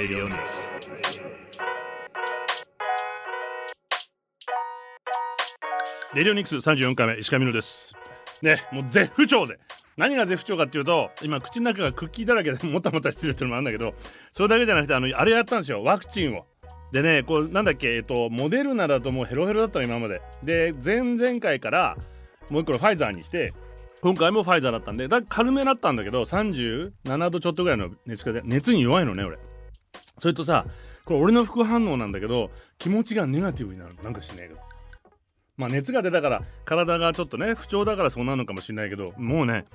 Radio Mix. レディオニクス34回目石上野です。ねもう絶不調で。何が絶不調かっていうと今口の中がクッキーだらけでもたもたしてるっていうのもあるんだけどそれだけじゃなくてあのあれやったんですよ。ワクチンを。でねこうなんだっけえっとモデルナだともうヘロヘロだったの今まで。で前々回からもう一個のファイザーにして今回もファイザーだったんでだ軽めだったんだけど37度ちょっとぐらいの熱が熱に弱いのね俺。それとさこれ俺の副反応なんだけど気持ちがネガティブになるなんかしねえけど。まあ熱が出たから体がちょっとね不調だからそうなるのかもしれないけどもうね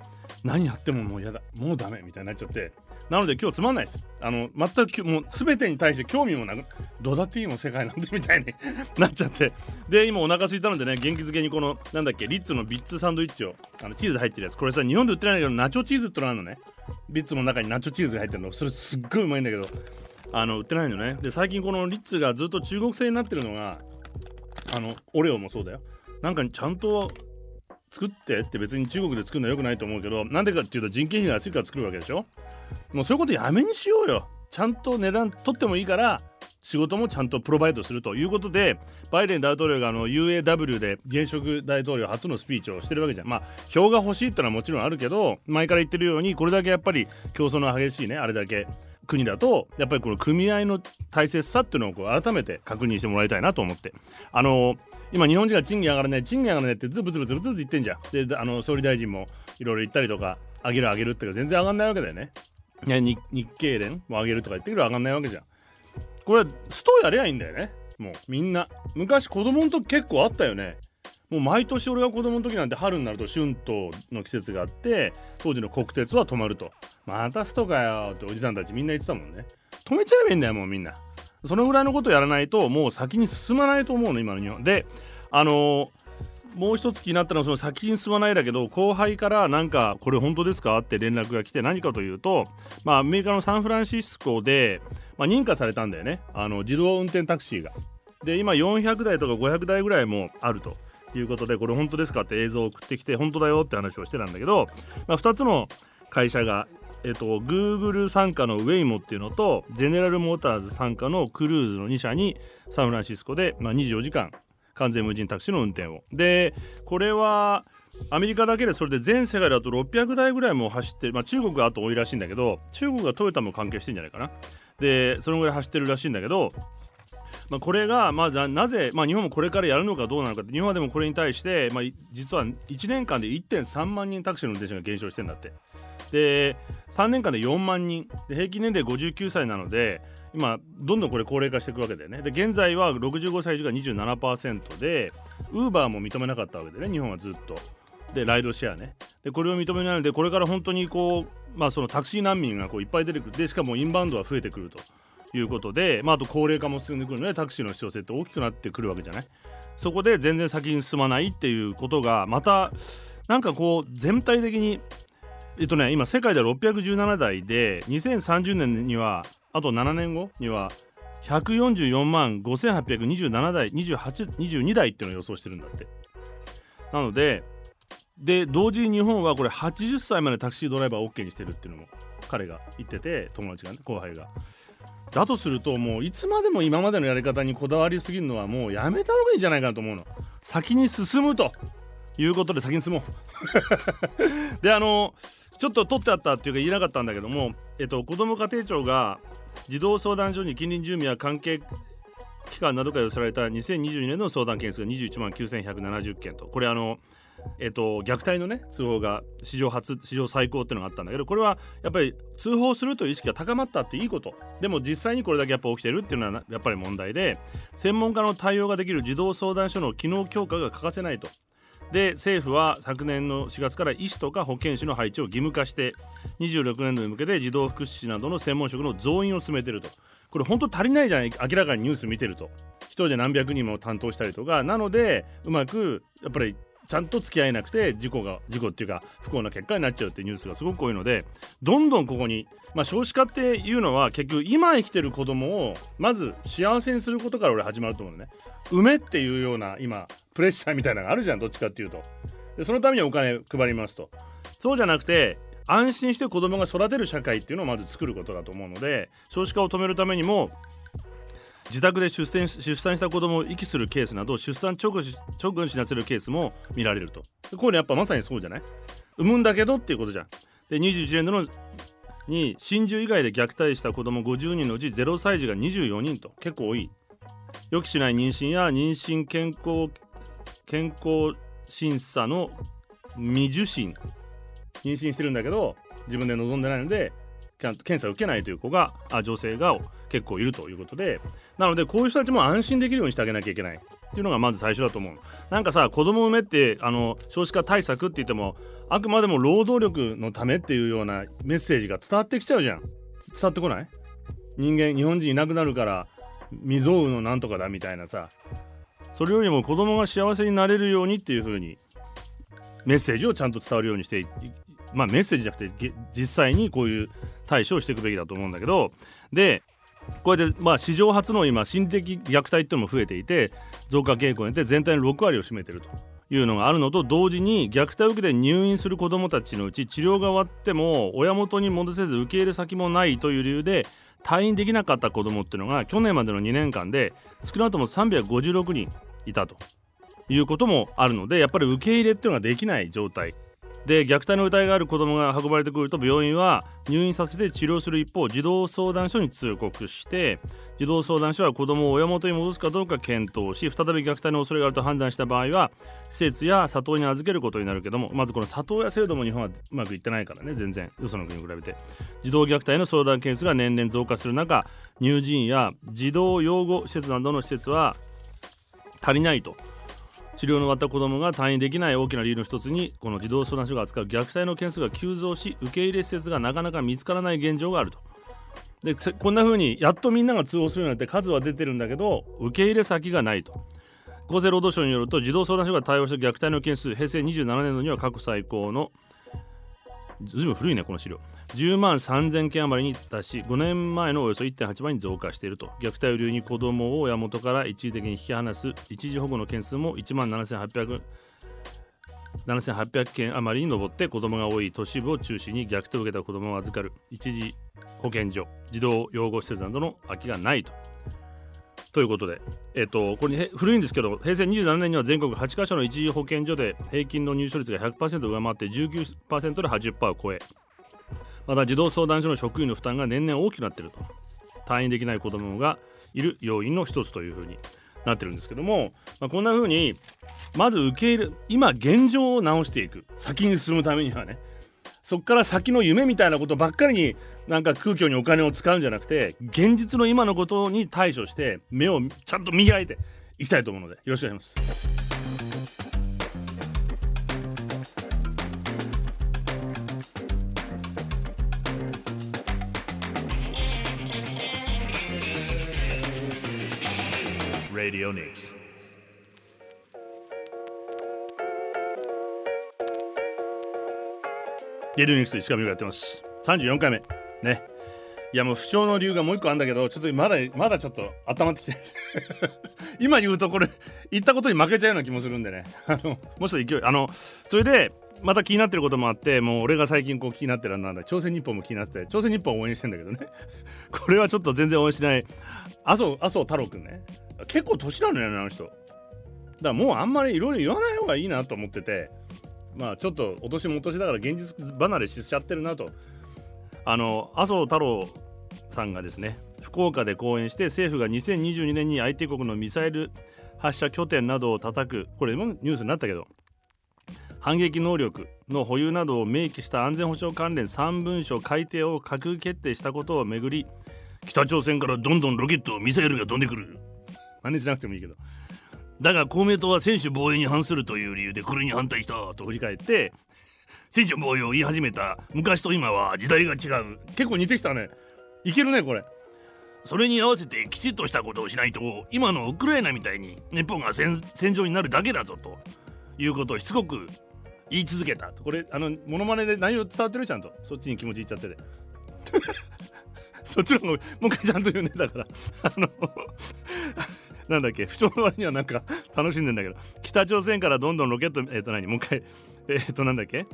何やってももうやだ。もうダメみたいになっちゃって。なので今日つまんないです。あの全くもう全てに対して興味もなくどうだっていいもん世界なんてみたいに なっちゃって。で今お腹空いたのでね元気づけにこのなんだっけリッツのビッツサンドイッチをあのチーズ入ってるやつ。これさ日本で売ってないんだけどナチョチーズってのあるのね。ビッツの中にナチョチーズが入ってるの。それすっごいうまいんだけど。あの売ってないのね。で最近このリッツがずっと中国製になってるのがあのオレオもそうだよ。なんかちゃんと作ってって別に中国で作るのはよくないと思うけどなんでかっていうと人件費が安いから作るわけでしょ。もうそういうことやめにしようよ。ちゃんと値段取ってもいいから仕事もちゃんとプロバイドするということでバイデン大統領があの UAW で現職大統領初のスピーチをしてるわけじゃん。まあ票が欲しいってのはもちろんあるけど前から言ってるようにこれだけやっぱり競争の激しいねあれだけ国だとやっぱりこの組合の大切さっていうのをこう改めて確認してもらいたいなと思って。あの今日本人が賃金上がらない賃金上がらないってずぶずぶずぶずぶ言ってんじゃん。であの総理大臣もいろいろ言ったりとか上げる上げるって全然上がんないわけだよね。日日経連も上げるとか言ってくる上がんないわけじゃん。これストやりゃいいんだよね。もうみんな。昔子供の時結構あったよね。もう毎年俺が子供の時なんて春になると春闘の季節があって当時の国鉄は止まると。またストかよっておじさんたちみんな言ってたもんね。止めちゃえばいいんだよもうみんな。そのぐらいのことやらないともう先に進まないと思うの今の日本。であのー、もう一つ気になったのはその先に進まないだけど後輩からなんかこれ本当ですかって連絡が来て何かというとまあアメリカのサンフランシスコで、まあ、認可されたんだよね。あの自動運転タクシーが。で今400台とか500台ぐらいもあると。いうことでこれ本当ですかって映像を送ってきて本当だよって話をしてたんだけど、まあ、2つの会社がえっと、Google 傘下の Waymo っていうのとゼネラルモーターズ傘下のクルーズの2社にサンフランシスコで、まあ、24時間完全無人タクシーの運転を。でこれはアメリカだけでそれで全世界だと600台ぐらいも走ってる、まあ、中国があと多いらしいんだけど中国がトヨタも関係してんじゃないかな。でそのぐらい走ってるらしいんだけどまあ、これが、まあ、なぜ、まあ、日本もこれからやるのかどうなのか日本はでもこれに対して、まあ、実は1年間で1.3万人タクシーの運転手が減少してんだって。で3年間で4万人。で平均年齢59歳なので今どんどんこれ高齢化していくわけだよね。で現在は65歳以上が27%でウーバーも認めなかったわけでね日本はずっと。でライドシェアね。でこれを認めないのでこれから本当にこうまあそのタクシー難民がこういっぱい出てくる。でしかもインバウンドは増えてくると。いうことで、まあ、あと高齢化も進んでくるのでタクシーの必要性って大きくなってくるわけじゃない？そこで全然先に進まないっていうことがまたなんかこう全体的にえっとね今世界では617台で2030年にはあと7年後には144万5827台2822台っていうのを予想してるんだって。なのでで同時に日本はこれ80歳までタクシードライバーを OK にしてるっていうのも彼が言ってて友達がね後輩が。だとするともういつまでも今までのやり方にこだわりすぎるのはもうやめた方がいいんじゃないかなと思うの。先に進むと。いうことで先に進もう であのちょっと取ってあったっていうか言えなかったんだけども、えっと、子ども家庭庁が児童相談所に近隣住民や関係機関などから寄せられた2022年の相談件数が21万9170件と。これあのえっと、虐待のね通報が史上初史上最高っていうのがあったんだけどこれはやっぱり通報するという意識が高まったっていいこと。でも実際にこれだけやっぱ起きてるっていうのはやっぱり問題で専門家の対応ができる児童相談所の機能強化が欠かせないと。で政府は昨年の4月から医師とか保健師の配置を義務化して26年度に向けて児童福祉士などの専門職の増員を進めてると。これ本当足りないじゃない明らかにニュース見てると。一人で何百人も担当したりとか。なのでうまくやっぱりちゃんと付き合えなくて事故が事故っていうか不幸な結果になっちゃうっていうニュースがすごく多いのでどんどんここに、まあ、少子化っていうのは結局今生きてる子供をまず幸せにすることから俺始まると思うのね。梅っていうような今プレッシャーみたいなのがあるじゃんどっちかっていうと。でそのためにお金配りますと。そうじゃなくて安心して子供が育てる社会っていうのをまず作ることだと思うので少子化を止めるためにも自宅で出産出産した子供を遺棄するケースなど出産直後直後に死なせるケースも見られると。これやっぱまさにそうじゃない？産むんだけどっていうことじゃん。で21年度のに真珠以外で虐待した子供50人のうち0歳児が24人と。結構多い。予期しない妊娠や妊娠健康健康審査の未受診。妊娠してるんだけど自分で望んでないので検査を受けないという子があ女性が結構いるということで。なのでこういう人たちも安心できるようにしてあげなきゃいけない。っていうのがまず最初だと思う。なんかさ子供産めってあの少子化対策って言ってもあくまでも労働力のためっていうようなメッセージが伝わってきちゃうじゃん。伝わってこない？人間日本人いなくなるから未曾有のなんとかだみたいなさ。それよりも子供が幸せになれるようにっていう風にメッセージをちゃんと伝わるようにしてまあメッセージじゃなくて実際にこういう対処をしていくべきだと思うんだけど。でこうやってまあ史上初の今心的虐待っていうのも増えていて増加傾向にて全体の6割を占めてるというのがあるのと同時に虐待を受けて入院する子どもたちのうち治療が終わっても親元に戻せず受け入れ先もないという理由で退院できなかった子どもっていうのが去年までの2年間で少なくとも356人いたということもあるのでやっぱり受け入れっていうのができない状態。で虐待の疑いがある子どもが運ばれてくると病院は入院させて治療する一方児童相談所に通告して児童相談所は子どもを親元に戻すかどうか検討し再び虐待の恐れがあると判断した場合は施設や里親に預けることになるけどもまずこの里親制度も日本はうまくいってないからね全然よその国に比べて。児童虐待の相談件数が年々増加する中乳児院や児童養護施設などの施設は足りないと。治療の終わった子どもが退院できない大きな理由の一つにこの児童相談所が扱う虐待の件数が急増し受け入れ施設がなかなか見つからない現状があると。でこんな風にやっとみんなが通報するようになって数は出てるんだけど受け入れ先がないと。厚生労働省によると児童相談所が対応した虐待の件数平成27年度には過去最高のずいぶん古いねこの資料。10万3000件余りに達し5年前のおよそ1.8倍に増加していると。虐待を理由に子供を親元から一時的に引き離す一時保護の件数も1万7800 7800件余りに上って子供が多い。都市部を中心に虐待を受けた子供を預かる。一時保健所児童養護施設などの空きがないと。ということで、えっ、と、これ古いんですけど、平成27年には全国8カ所の一時保健所で平均の入所率が100%上回って19%で80%を超え、また児童相談所の職員の負担が年々大きくなっていると。退院できない子どもがいる要因の一つというふうになってるんですけども、まあ、こんなふうにまず受け入れ今現状を直していく先に進むためにはねそっから先の夢みたいなことばっかりになんか空虚にお金を使うんじゃなくて現実の今のことに対処して目をちゃんと磨いていきたいと思うのでよろしくお願いします。Radio Nix. レディオニクス石上がやってます。34回目。ね。いやもう不調の理由がもう一個あるんだけどちょっとまだまだちょっと温まってきて 今言うとこれ言ったことに負けちゃうような気もするんでね。あのもうちょっと勢いあのそれでまた気になってることもあってもう俺が最近こう気になってるのは朝鮮日報も気になって朝鮮日報を応援してんだけどね。これはちょっと全然応援しない。麻生麻生太郎くんね。結構年なのよあの人。だからもうあんまりいろいろ言わない方がいいなと思ってて。まあちょっとお年もお年だから現実離れしちゃってるなと。あの麻生太郎さんがですね福岡で講演して政府が2022年に相手国のミサイル発射拠点などを叩くこれもニュースになったけど反撃能力の保有などを明記した安全保障関連3文書改定を閣議決定したことをめぐり北朝鮮からどんどんロケットミサイルが飛んでくる。真似しなくてもいいけど。だが公明党は専守防衛に反するという理由でこれに反対したと振り返って専守防衛を言い始めた昔と今は時代が違う。結構似てきたね。いけるねこれ。それに合わせてきちっとしたことをしないと今のウクライナみたいに日本が戦場になるだけだぞと。いうことをしつこく言い続けたこれあのモノマネで内容伝わってる？ちゃんと。そっちに気持ちいっちゃってて。そっちの方がもう一回ちゃんと言うね。だから。あのなんだっけ？不調の割にはなんか楽しんでんだけど。北朝鮮からどんどんロケットえっ、ー、と何？もう一回えっ、ー、となんだっけ？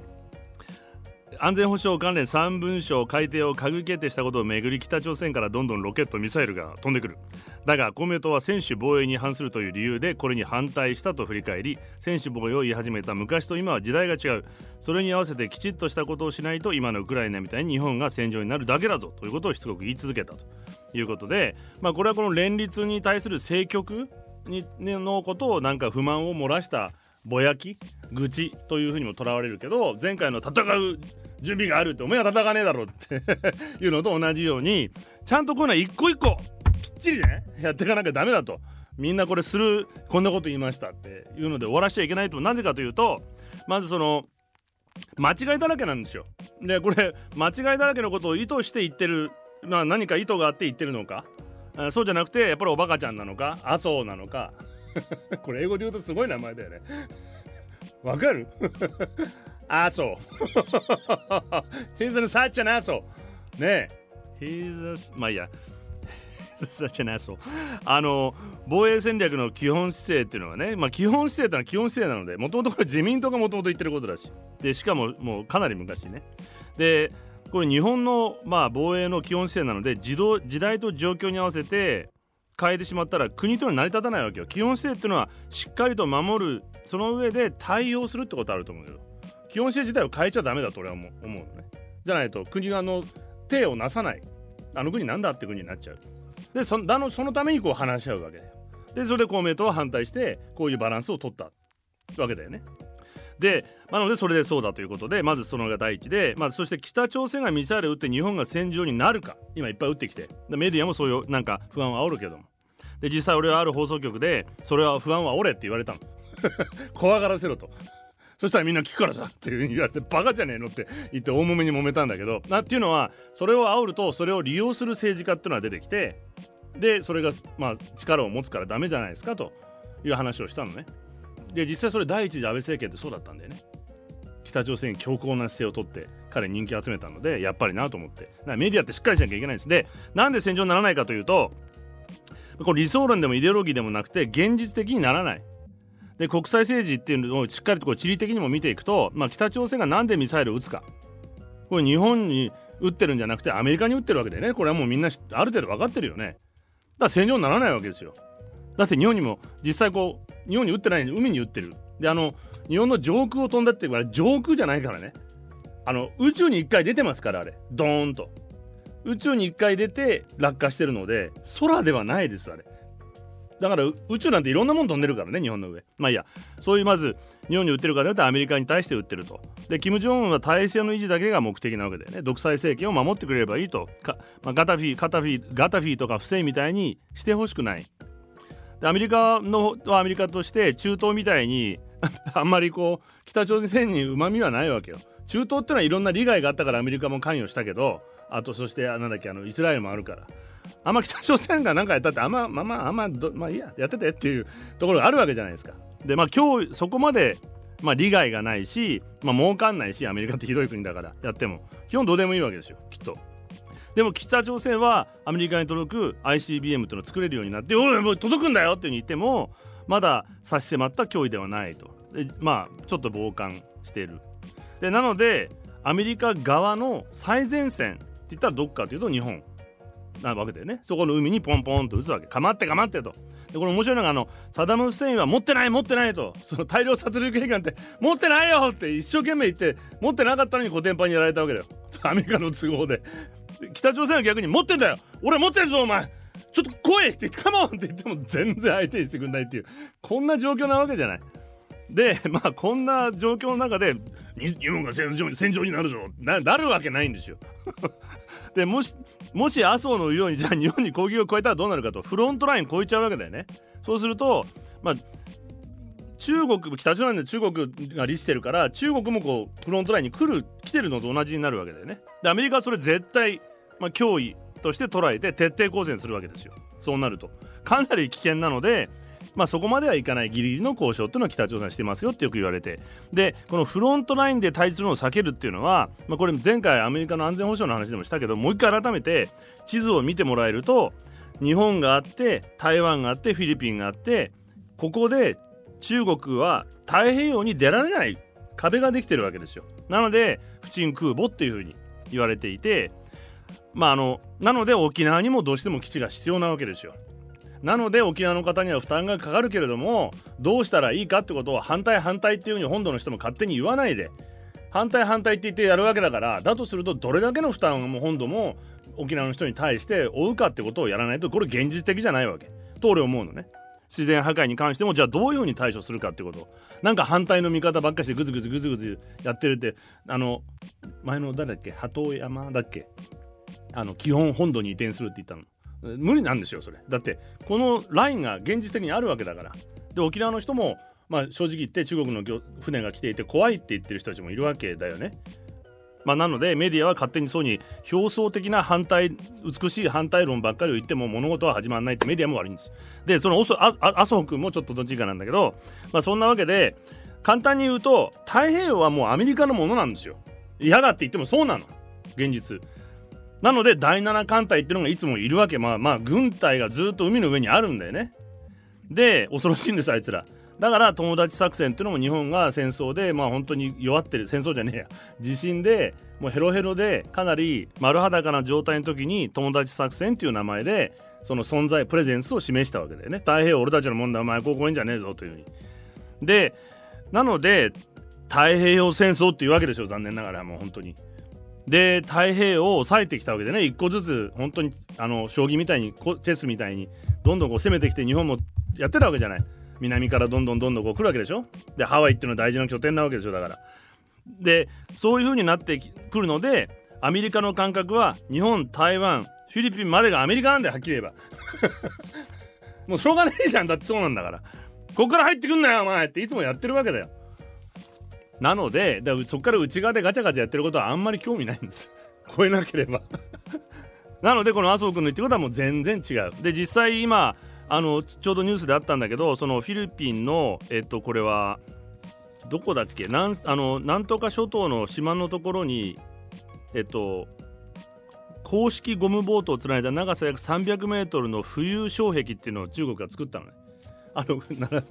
安全保障関連3文書改定を閣議決定したことをめぐり北朝鮮からどんどんロケットミサイルが飛んでくる。だが公明党は専守防衛に反するという理由でこれに反対したと振り返り専守防衛を言い始めた昔と今は時代が違う。それに合わせてきちっとしたことをしないと今のウクライナみたいに日本が戦場になるだけだぞということをしつこく言い続けたと。いうことで、まあ、これはこの連立に対する政局にのことをなんか不満を漏らしたぼやき愚痴というふうにもとらわれるけど前回の戦う準備があるってお前は戦わねえだろって いうのと同じようにちゃんとこういうのは一個一個きっちりねやっていかなきゃダメだとみんなこれするこんなこと言いましたっていうので終わらしちゃいけないとなぜかというとまずその間違いだらけなんですよ。でこれ間違いだらけのことを意図して言ってる、まあ、何か意図があって言ってるのか？そうじゃなくてやっぱりおバカちゃんなのか？麻生なのか？これ英語で言うとすごい名前だよね。わかる？アソ He's an such an asshole ねえ。He's a まあいいや。Such an asshole あの防衛戦略の基本姿勢っていうのはね、まあ、基本姿勢ってのは基本姿勢なのでもともとこれ自民党がもともと言ってることだし。でしかももうかなり昔ね。でこれ日本の、まあ、防衛の基本姿勢なので時時代と状況に合わせて変えてしまったら国というのは成り立たないわけよ。基本姿勢っていうのはしっかりと守るその上で対応するってことあると思うけど。基本姿勢自体を変えちゃダメだと俺は思うのね。じゃないと国がの手をなさない。あの国なんだって国になっちゃう。でそのそのためにこう話し合うわけだよ。でそれで公明党は反対してこういうバランスを取ったわけだよね。でなのでそれでそうだということでまずそのが第一で、まあ、そして北朝鮮がミサイルを撃って日本が戦場になるか今いっぱい撃ってきてメディアもそういうなんか不安を煽るけども。で実際俺はある放送局でそれは不安は俺って言われたの。怖がらせろと。そしたらみんな聞くからさっていう風に言われてバカじゃねえのって言って大揉めに揉めたんだけど。なっていうのはそれを煽るとそれを利用する政治家っていうのが出てきてでそれがまあ力を持つからダメじゃないですかという話をしたのねで実際それ第一次安倍政権ってそうだったんだよね。北朝鮮に強硬な姿勢をとって彼人気を集めたのでやっぱりなと思って。メディアってしっかりしなきゃいけないんです。でなんで戦場にならないかというとこれ理想論でもイデオロギーでもなくて現実的にならない。で国際政治っていうのをしっかりとこう地理的にも見ていくと、まあ、北朝鮮が何でミサイルを撃つか。これ日本に撃ってるんじゃなくてアメリカに撃ってるわけでね。これはもうみんなある程度分かってるよね。だから戦場にならないわけですよ。だって日本にも実際こう日本に撃ってないんで海に撃ってる。であの日本の上空を飛んだっていうから上空じゃないからね。あの宇宙に1回出てますからあれ。ドーンと。宇宙に1回出て落下してるので空ではないですあれ。だから宇宙なんていろんなもん飛んでるからね日本の上。まあいいや。そういうまず日本に売ってるかというとアメリカに対して売ってると。でキム・ジョンウンは体制の維持だけが目的なわけだよね。独裁政権を守ってくれればいいと。まあ、ガタフィーガタフィーガタフィーとか不正みたいにしてほしくない。アメリカのはアメリカとして中東みたいに あんまりこう北朝鮮にうまみはないわけよ中東ってのはいろんな利害があったからアメリカも関与したけどあとそしてなんだっけあのイスラエルもあるからあんま北朝鮮が何かやったってあんままあまああんままあいいややっててっていうところがあるわけじゃないですか。でまあ今日そこまでまあ利害がないし、まあ儲かんないしアメリカってひどい国だからやっても基本どうでもいいわけですよきっと。でも北朝鮮はアメリカに届く ICBM というのを作れるようになって「おいもう届くんだよ!」って言ってもまだ差し迫った脅威ではないと。でまあちょっと傍観している。でなのでアメリカ側の最前線って言ったらどっかというと日本なわけだよね。そこの海にポンポンと撃つわけかまってかまってと。でこれ面白いのがあのサダム・フセインは持ってない持ってないと。その大量殺戮兵器なんて持ってないよって一生懸命言って持ってなかったのにコテンパンにやられたわけだよ。アメリカの都合で。北朝鮮は逆に持ってんだよ。俺持ってんぞお前。ちょっと来いって言ってカモンって言っても全然相手にしてくんないっていう。こんな状況なわけじゃない。でまあこんな状況の中で日本が戦場に戦場になるぞ。ななるわけないんですよ。でもしもし麻生の言うようにじゃあ日本に攻撃を加えたらどうなるかと。フロントライン超えちゃうわけだよね。そうするとまあ中国北朝鮮で中国が利してるから中国もこうフロントラインに来る来てるのと同じになるわけだよね。でアメリカはそれ絶対、まあ、脅威として捉えて徹底抗戦するわけですよ。そうなると。かなり危険なのでまあ、そこまではいかないギリギリの交渉っていうのは北朝鮮はしてますよってよく言われて。でこのフロントラインで対するのを避けるっていうのは、まあ、これ前回アメリカの安全保障の話でもしたけどもう一回改めて地図を見てもらえると日本があって台湾があってフィリピンがあってここで中国は太平洋に出られない壁ができてるわけですよ。なので不沈空母っていうふうに言われていてまああのなので沖縄にもどうしても基地が必要なわけですよ。なので沖縄の方には負担がかかるけれどもどうしたらいいかってことを反対反対っていうふうに本土の人も勝手に言わないで反対反対って言ってやるわけだからだとするとどれだけの負担をも本土も沖縄の人に対して負うかってことをやらないとこれ現実的じゃないわけ。と俺思うのね。自然破壊に関してもじゃあどういうふうに対処するかってこと。なんか反対の見方ばっかしてグズグズグズグズやってるってあの前の誰だっけ？鳩山だっけ？あの基本本土に移転するって言ったの。無理なんですよそれ。だってこのラインが現実的にあるわけだから。で沖縄の人もまあ正直言って中国の船が来ていて怖いって言ってる人たちもいるわけだよね。まあ、なのでメディアは勝手にそうに表層的な反対美しい反対論ばっかりを言っても物事は始まらないってメディアも悪いんです。でその麻生君もちょっとどっちかなんだけど、まあ、そんなわけで簡単に言うと太平洋はもうアメリカのものなんですよ。嫌だって言ってもそうなの。現実。なので第7艦隊っていうのがいつもいるわけ。まあまあ軍隊がずっと海の上にあるんだよね。で恐ろしいんですあいつら。だから友達作戦っていうのも日本が戦争でまあ本当に弱ってる。戦争じゃねえや。地震でもうヘロヘロでかなり丸裸な状態の時に友達作戦っていう名前でその存在プレゼンスを示したわけだよね。太平洋俺たちの問題お前ここいんじゃねえぞというふうに。でなので太平洋戦争っていうわけでしょ残念ながらもう本当に。で太平洋を抑えてきたわけでね一個ずつ本当にあの将棋みたいにチェスみたいにどんどんこう攻めてきて日本もやってたわけじゃない。南からどんどんどんどんこう来るわけでしょでハワイっていうのは大事な拠点なわけでしょだからでそういう風になってくるのでアメリカの感覚は日本台湾フィリピンまでがアメリカなんだよはっきり言えばもうしょうがねえじゃんだってそうなんだからここから入ってくんなよお前っていつもやってるわけだよなのでだそこから内側でガチャガチャやってることはあんまり興味ないんです。超えなければ。なのでこの麻生君の言ってることはもう全然違う。で実際今あのちょうどニュースであったんだけどそのフィリピンのえっとこれはどこだっけ？なんあのなんとか諸島の島のところにえっと公式ゴムボートをつないだ長さ約300メートルの浮遊障壁っていうのを中国が作ったのね。あの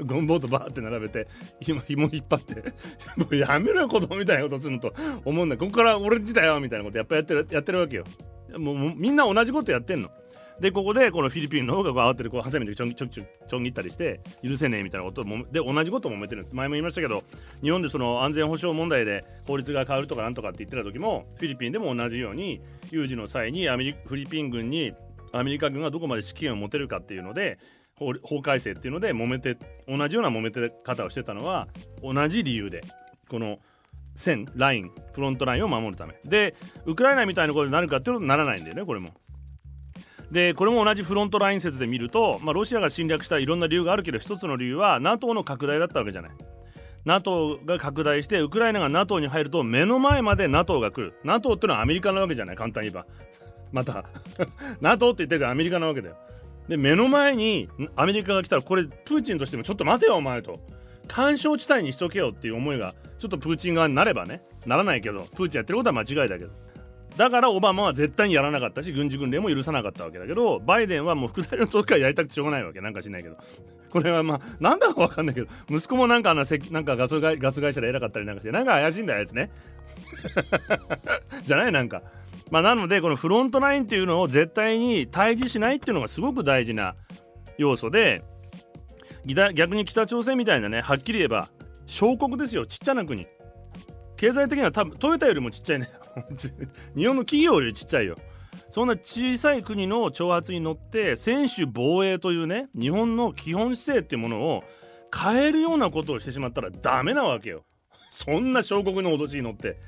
ゴムボートバーって並べて紐紐引っ張って もうやめろよ子供みたいなことするのと思うんだ。ここから俺んちだよみたいなことやっぱやってるやってるわけよ。もうみんな同じことやってんの。でここでこのフィリピンの方がこう慌ててこうハサミでちょんちょんちょんちょん切ったりして許せねえみたいなこともで同じことを揉めてるんです。前も言いましたけど日本でその安全保障問題で法律が変わるとかなんとかって言ってた時もフィリピンでも同じように有事の際にアメリフィリピン軍にアメリカ軍がどこまで指揮権を持てるかっていうので法改正っていうので揉めて同じような揉めて方をしてたのは同じ理由でこの線ラインフロントラインを守るため。でウクライナみたいなことになるかっていうとならないんだよねこれも。でこれも同じフロントライン説で見ると、まあ、ロシアが侵略したいろんな理由があるけど一つの理由は NATO の拡大だったわけじゃない。NATO が拡大してウクライナが NATO に入ると目の前まで NATO が来る。NATO ってのはアメリカなわけじゃない簡単に言えば。また NATO って言ってるからアメリカなわけだよ。で目の前にアメリカが来たらこれプーチンとしてもちょっと待てよお前と。干渉地帯にしとけよっていう思いがちょっとプーチン側になればね。ならないけどプーチンやってることは間違いだけど。だからオバマは絶対にやらなかったし軍事訓練も許さなかったわけだけどバイデンはもう副大統領の時かやりたくてしょうがないわけ。なんかしないけど。これはまあなんだか分かんないけど息子もなんかあのなんかガスガス会社で偉かったりなんかしてなんか怪しいんだよあいつね。じゃないなんか。まあなのでこのフロントラインっていうのを絶対に対峙しないっていうのがすごく大事な要素で逆に北朝鮮みたいなねはっきり言えば小国ですよちっちゃな国。経済的には多分トヨタよりもちっちゃいね。日本の企業よりちっちゃいよ。そんな小さい国の挑発に乗って専守防衛というね日本の基本姿勢っていうものを変えるようなことをしてしまったらダメなわけよ。そんな小国の脅しに乗って。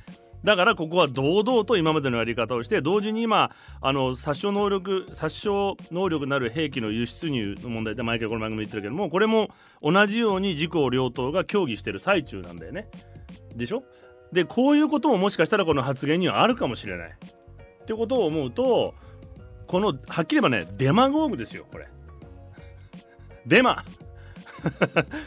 だからここは堂々と今までのやり方をして同時に今あの殺傷能力殺傷能力なる兵器の輸出入の問題で毎回この番組言ってるけどもこれも同じように自公両党が協議してる最中なんだよね。でしょ？でこういうことももしかしたらこの発言にはあるかもしれない。ってことを思うとこのはっきり言えばねデマゴーグですよこれ。デマ。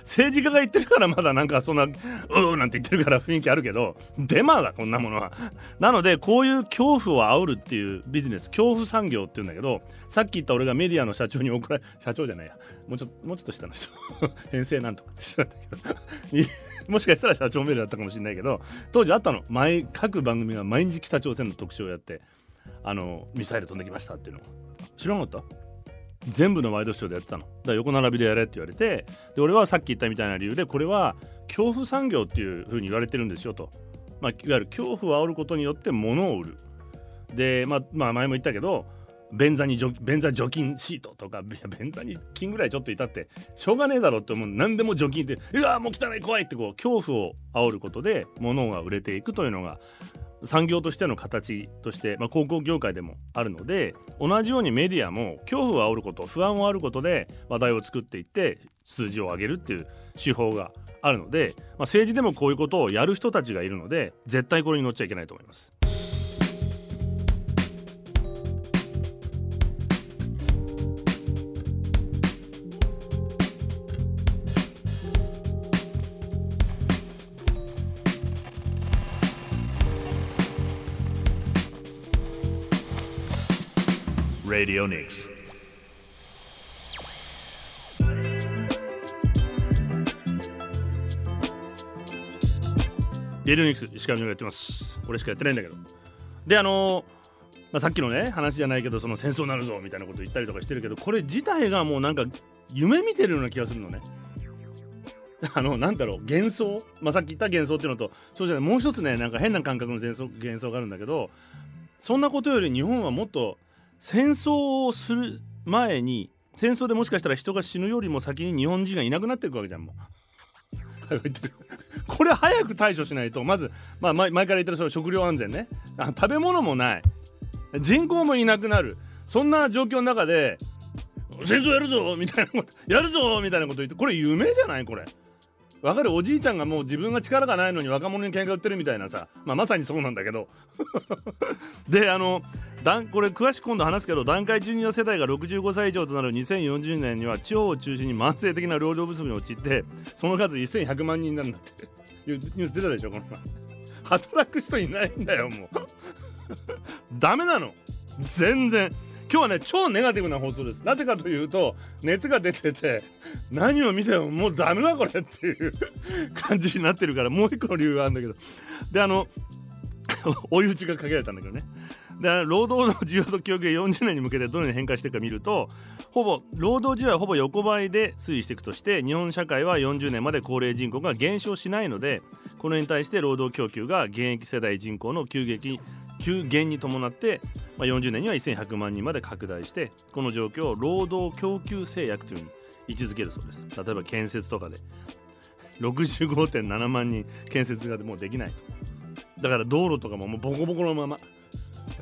政治家が言ってるからまだなんかそんな「うー」なんて言ってるから雰囲気あるけどデマだこんなものは。なのでこういう恐怖を煽るっていうビジネス恐怖産業っていうんだけどさっき言った俺がメディアの社長に怒られ社長じゃないや。もうちょもうちょっと下の人。編成なんとかって知らないけど。もしかしたら社長メールだったかもしれないけど当時あったの。毎各番組が毎日北朝鮮の特集をやってあのミサイル飛んできましたっていうの。知らなかった？全部のワイドショーでやってたの。だから横並びでやれって言われてで俺はさっき言ったみたいな理由でこれは恐怖産業っていうふうに言われてるんですよと、まあ、いわゆる恐怖を煽ることによって物を売る。で、まあ、まあ前も言ったけど便座に便座除菌シートとか便座に菌ぐらいちょっといたってしょうがねえだろって思う。何でも除菌ってうわもう汚い怖いってこう恐怖を煽ることで物が売れていくというのが産業としての形として、まあ、広告業界でもあるので同じようにメディアも恐怖を煽ること不安を煽ることで話題を作っていって数字を上げるっていう手法があるので、まあ、政治でもこういうことをやる人たちがいるので絶対これに乗っちゃいけないと思います。Radio Nix. レディオニクス石上がやってます。俺しかやってないんだけど。であのー、まあ、さっきのね話じゃないけどその戦争になるぞみたいなこと言ったりとかしてるけどこれ自体がもうなんか夢見てるような気がするのね。あのなんだろう幻想、まあ、さっき言った幻想っていうのとそうじゃないもう一つねなんか変な感覚の幻想幻想があるんだけどそんなことより日本はもっと戦争をする前に戦争でもしかしたら人が死ぬよりも先に日本人がいなくなっていくわけじゃんもう。これ早く対処しないとまず、まあ、前から言ってるその食料安全ね。食べ物もない。人口もいなくなる。そんな状況の中で戦争やるぞみたいなことやるぞみたいなこと言ってこれ夢じゃないこれ。わかる？おじいちゃんがもう自分が力がないのに若者に喧嘩売ってるみたいなさ、まあ、まさにそうなんだけど。であのこれ詳しく今度話すけど団塊ジュニア世代が65歳以上となる2040年には地方を中心に慢性的な労働不足に陥ってその数1100万人になるんだっていうニュース出たでしょこの前。働く人いないんだよもう。ダメなの。全然。今日はね超ネガティブな放送です。なぜかというと熱が出てて何を見てももうダメだこれっていう 感じになってるからもう一個の理由があるんだけど。であの 追い打ちがかけられたんだけどね。で労働の需要と供給が40年に向けてどのように変化していくか見るとほぼ労働需要はほぼ横ばいで推移していくとして日本社会は40年まで高齢人口が減少しないのでこれに対して労働供給が現役世代人口の急激急減に伴って、まあ、40年には1100万人まで拡大してこの状況を労働供給制約というふうに位置づけるそうです。例えば建設とかで。65.7万人建設がもうできないだから道路とかももうボコボコのまま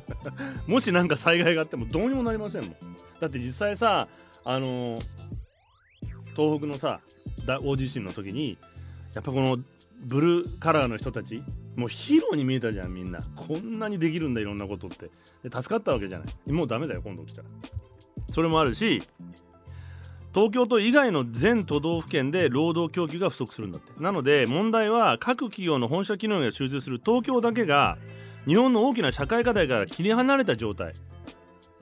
もし何か災害があってもどうにもなりませんもん。だって実際さあのー、東北のさ大地震の時にやっぱこのブルーカラーの人たちもうヒーローに見えたじゃんみんな。こんなにできるんだいろんなことって。で助かったわけじゃない。もうダメだよ今度来たら。それもあるし東京都以外の全都道府県で労働供給が不足するんだって。なので問題は各企業の本社機能が集中する東京だけが日本の大きな社会課題から切り離れた状態。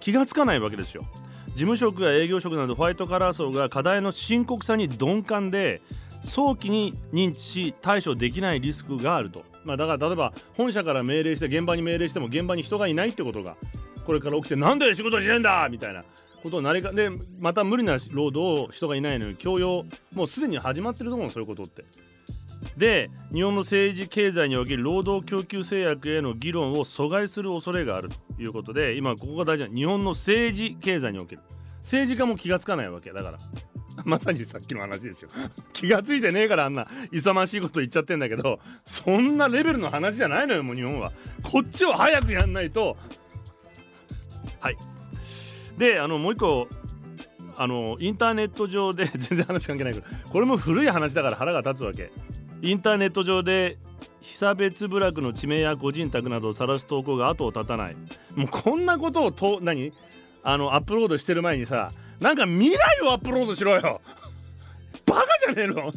気がつかないわけですよ。事務職や営業職などホワイトカラー層が課題の深刻さに鈍感で早期に認知し対処できないリスクがあると、まあ、だから例えば本社から命令して現場に命令しても現場に人がいないってことがこれから起きてなんで仕事しないんだ！みたいなことになりかでまた無理な労働を人がいないのに強要もうすでに始まってると思うそういうことって。で日本の政治経済における労働供給制約への議論を阻害する恐れがあるということで今ここが大事な日本の政治経済における。政治家も気がつかないわけだから。まさにさっきの話ですよ。気がついてねえからあんな勇ましいこと言っちゃってんだけどそんなレベルの話じゃないのよもう日本は。こっちを早くやんないと。はい。であのもう一個あのインターネット上で 全然話関係ないけどこれも古い話だから腹が立つわけ。インターネット上で被差別部落の地名や個人宅などを晒す投稿が後を絶たない。もうこんなことをと何？あのアップロードしてる前にさなんか未来をアップロードしろよ。バカじゃねえの？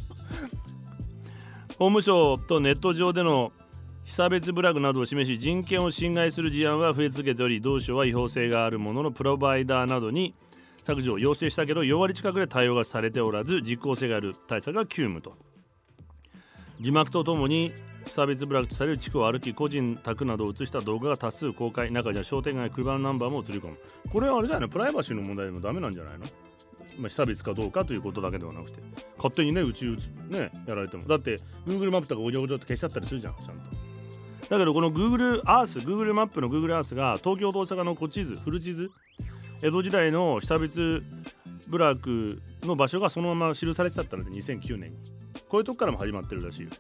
法務省とネット上での被差別部落などを示し人権を侵害する事案は増え続けており同省は違法性があるもののプロバイダーなどに削除を要請したけど4割近くで対応がされておらず実効性がある対策が急務と。字幕とともに差別部落とされる地区を歩き個人宅などを映した動画が多数公開。中には商店街車のナンバーも映り込む。これはあれじゃないの？プライバシーの問題でもダメなんじゃないの？まあ、被差別かどうかということだけではなくて。勝手にねうちうちねやられても。だって Google マップとかごちゃごちゃって消しちゃったりするじゃんちゃんとだけどこの Google Earth Google マップの Google Earth が東京と大阪の古地図古地図。江戸時代の被差別部落の場所がそのまま記されてたったので2009年にこういうとこからも始まってるらしいだか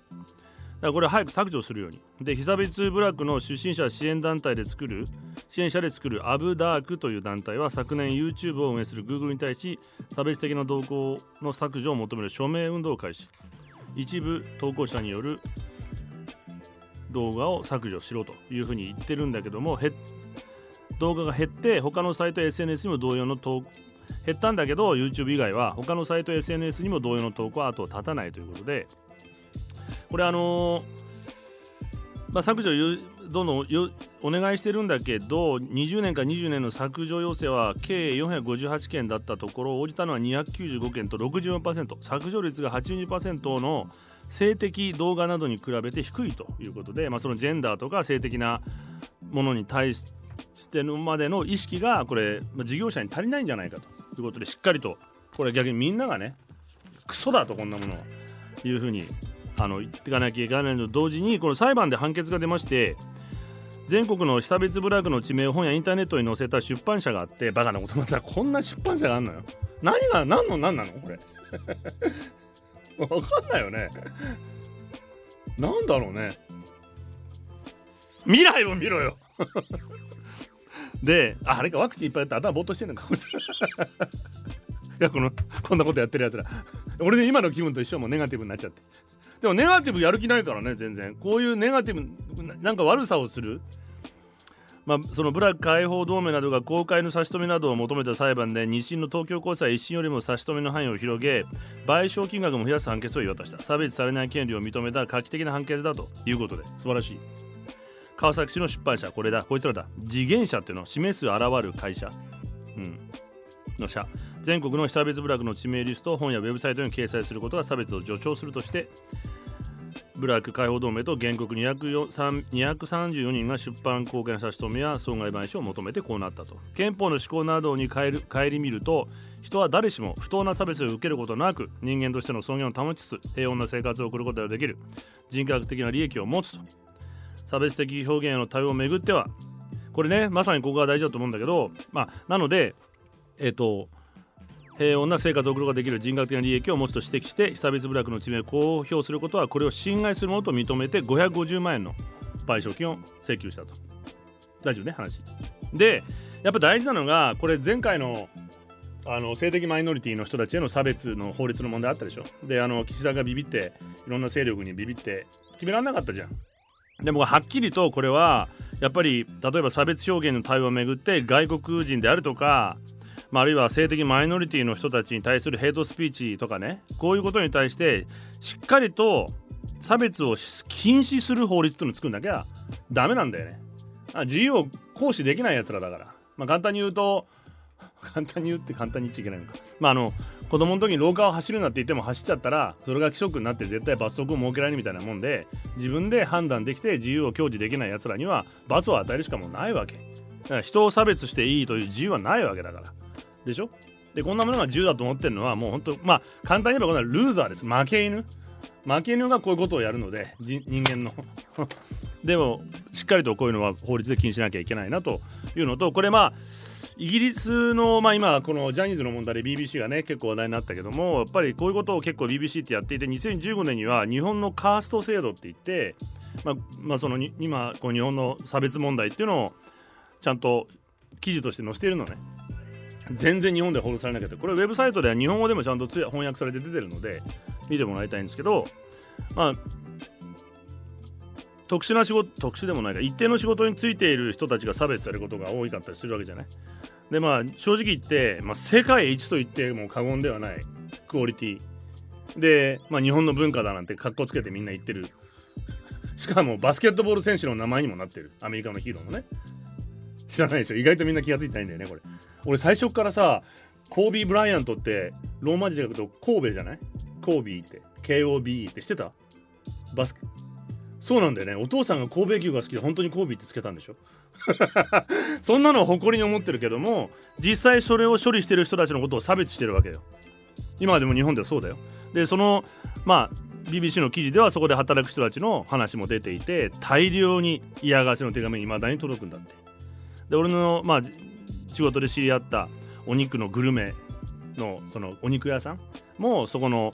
らこれ早く削除するように。で被差別部落の出身者支援団体で作る支援者で作るアブダークという団体は昨年 YouTube を運営する Google に対し差別的な動向の削除を求める署名運動を開始。一部投稿者による動画を削除しろというふうに言ってるんだけども動画が減って他のサイト SNS にも同様の投減ったんだけど YouTube 以外は他のサイト SNS にも同様の投稿は後を絶たないということでこれあのー、まあ、削除どんどんお願いしてるんだけど20年か20年の削除要請は計458件だったところ応じたのは295件と64%削除率が82%の性的動画などに比べて低いということで、まあ、そのジェンダーとか性的なものに対してのまでの意識がこれ、事業者に足りないんじゃないかということでしっかりとこれ逆にみんながねクソだとこんなものをいうふうにあの言っていかなきゃいけないのと同時にこの裁判で判決が出まして全国の被差別部落の地名を本やインターネットに載せた出版社があってバカなことまたこんな出版社があんのよ。何が何の何なの？これ。わかんないよね。なんだろうね。未来を見ろよ。でああれかワクチンいっぱいやって頭ぼーっとしてんのかこいつ。いやこのこんなことやってるやつら。俺ね今の気分と一緒もネガティブになっちゃって。でもネガティブやる気ないからね全然。こういうネガティブなんか悪さをする。まあ、そのブラック解放同盟などが公開の差し止めなどを求めた裁判で2審の東京高裁1審よりも差し止めの範囲を広げ賠償金額も増やす判決を言い渡した。差別されない権利を認めた画期的な判決だということで。素晴らしい。川崎市の出版社これだ。こいつらだ。次元社っていうのを示す現る会社、うん、の社。全国の被差別部落の地名リストを本やウェブサイトに掲載することが差別を助長するとしてブラック解放同盟と原告234人が出版公開の差し止めや損害賠償を求めてこうなったと。憲法の施行などに顧みると人は誰しも不当な差別を受けることなく人間としての尊厳を保ちつつ平穏な生活を送ることができる。人格的な利益を持つと。差別的表現への対応をめぐってはこれねまさにここが大事だと思うんだけどまあなのでえっ、ー、と平穏な生活を送ることができる人格的な利益を持つと指摘して被差別部落の地名を公表することはこれを侵害するものと認めて550万円の賠償金を請求したと。大丈夫ね話。でやっぱ大事なのがこれ前回のあの性的マイノリティの人たちへの差別の法律の問題あったでしょ。であの岸田がビビっていろんな勢力にビビって決められなかったじゃん。でもはっきりとこれはやっぱり例えば差別表現の対応をめぐって外国人であるとかまあ、あるいは性的マイノリティの人たちに対するヘイトスピーチとかねこういうことに対してしっかりと差別を禁止する法律っていうのを作んなきゃダメなんだよね。あ自由を行使できないやつらだから。まあ、簡単に言うと 簡単に言って簡単に言っちゃいけないのか。まああの子供の時に廊下を走るなって言っても走っちゃったらそれが規則になって絶対罰則を設けられるみたいなもんで自分で判断できて自由を享受できないやつらには罰を与えるしかもうないわけ。人を差別していいという自由はないわけだから。でしょ？でこんなものが自由だと思ってるのはもう本当まあ簡単に言えばこんなルーザーです負け犬負け犬がこういうことをやるので人間の でもしっかりとこういうのは法律で禁止しなきゃいけないなというのとこれまあイギリスの、まあ、今このジャニーズの問題で BBC がね結構話題になったけどもやっぱりこういうことを結構 BBC ってやっていて2015年には日本のカースト制度って言って、まあ、まあその今こう日本の差別問題っていうのをちゃんと記事として載せているのね。全然日本で報道されなきゃこれウェブサイトでは日本語でもちゃんと翻訳されて出てるので見てもらいたいんですけどまあ特殊な仕事特殊でもないか一定の仕事についている人たちが差別されることが多かったりするわけじゃない？でまあ正直言って、まあ、世界一と言っても過言ではないクオリティ。で、まあ、日本の文化だなんて格好つけてみんな言ってる。しかもバスケットボール選手の名前にもなってる。アメリカのヒーローのね。知らないでしょ？意外とみんな気が付いてないんだよねこれ。俺最初からさコービー・ブライアントってローマ字で書くと神戸じゃない？コービーって。KOBE って知ってた？バスそうなんだよね。お父さんが神戸牛が好きで本当に神戸ってつけたんでしょ？そんなのを誇りに思ってるけども実際それを処理してる人たちのことを差別してるわけよ。今でも日本ではそうだよ。でそのまあ BBC の記事ではそこで働く人たちの話も出ていて大量に嫌がらせの手紙いまだに届くんだって。で俺のまあ仕事で知り合ったお肉のグルメのそのお肉屋さんもそこの、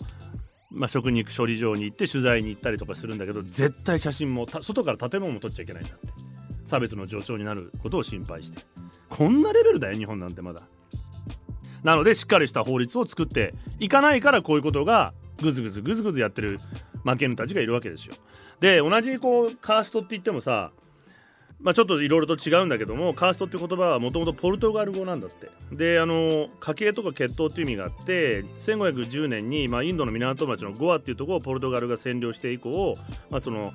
まあ、食肉処理場に行って取材に行ったりとかするんだけど絶対写真も外から建物も撮っちゃいけないんだって。差別の助長になることを心配して。こんなレベルだよ日本なんてまだ。なのでしっかりした法律を作っていかないからこういうことがぐずぐずぐずぐずやってる負け犬たちがいるわけですよ。で同じこうカーストって言ってもさまあ、ちょっといろいろと違うんだけどもカーストって言葉はもともとポルトガル語なんだってであの家系とか血統っていう意味があって1510年に、まあ、インドの港町のゴアっていうところをポルトガルが占領して以降、まあ、その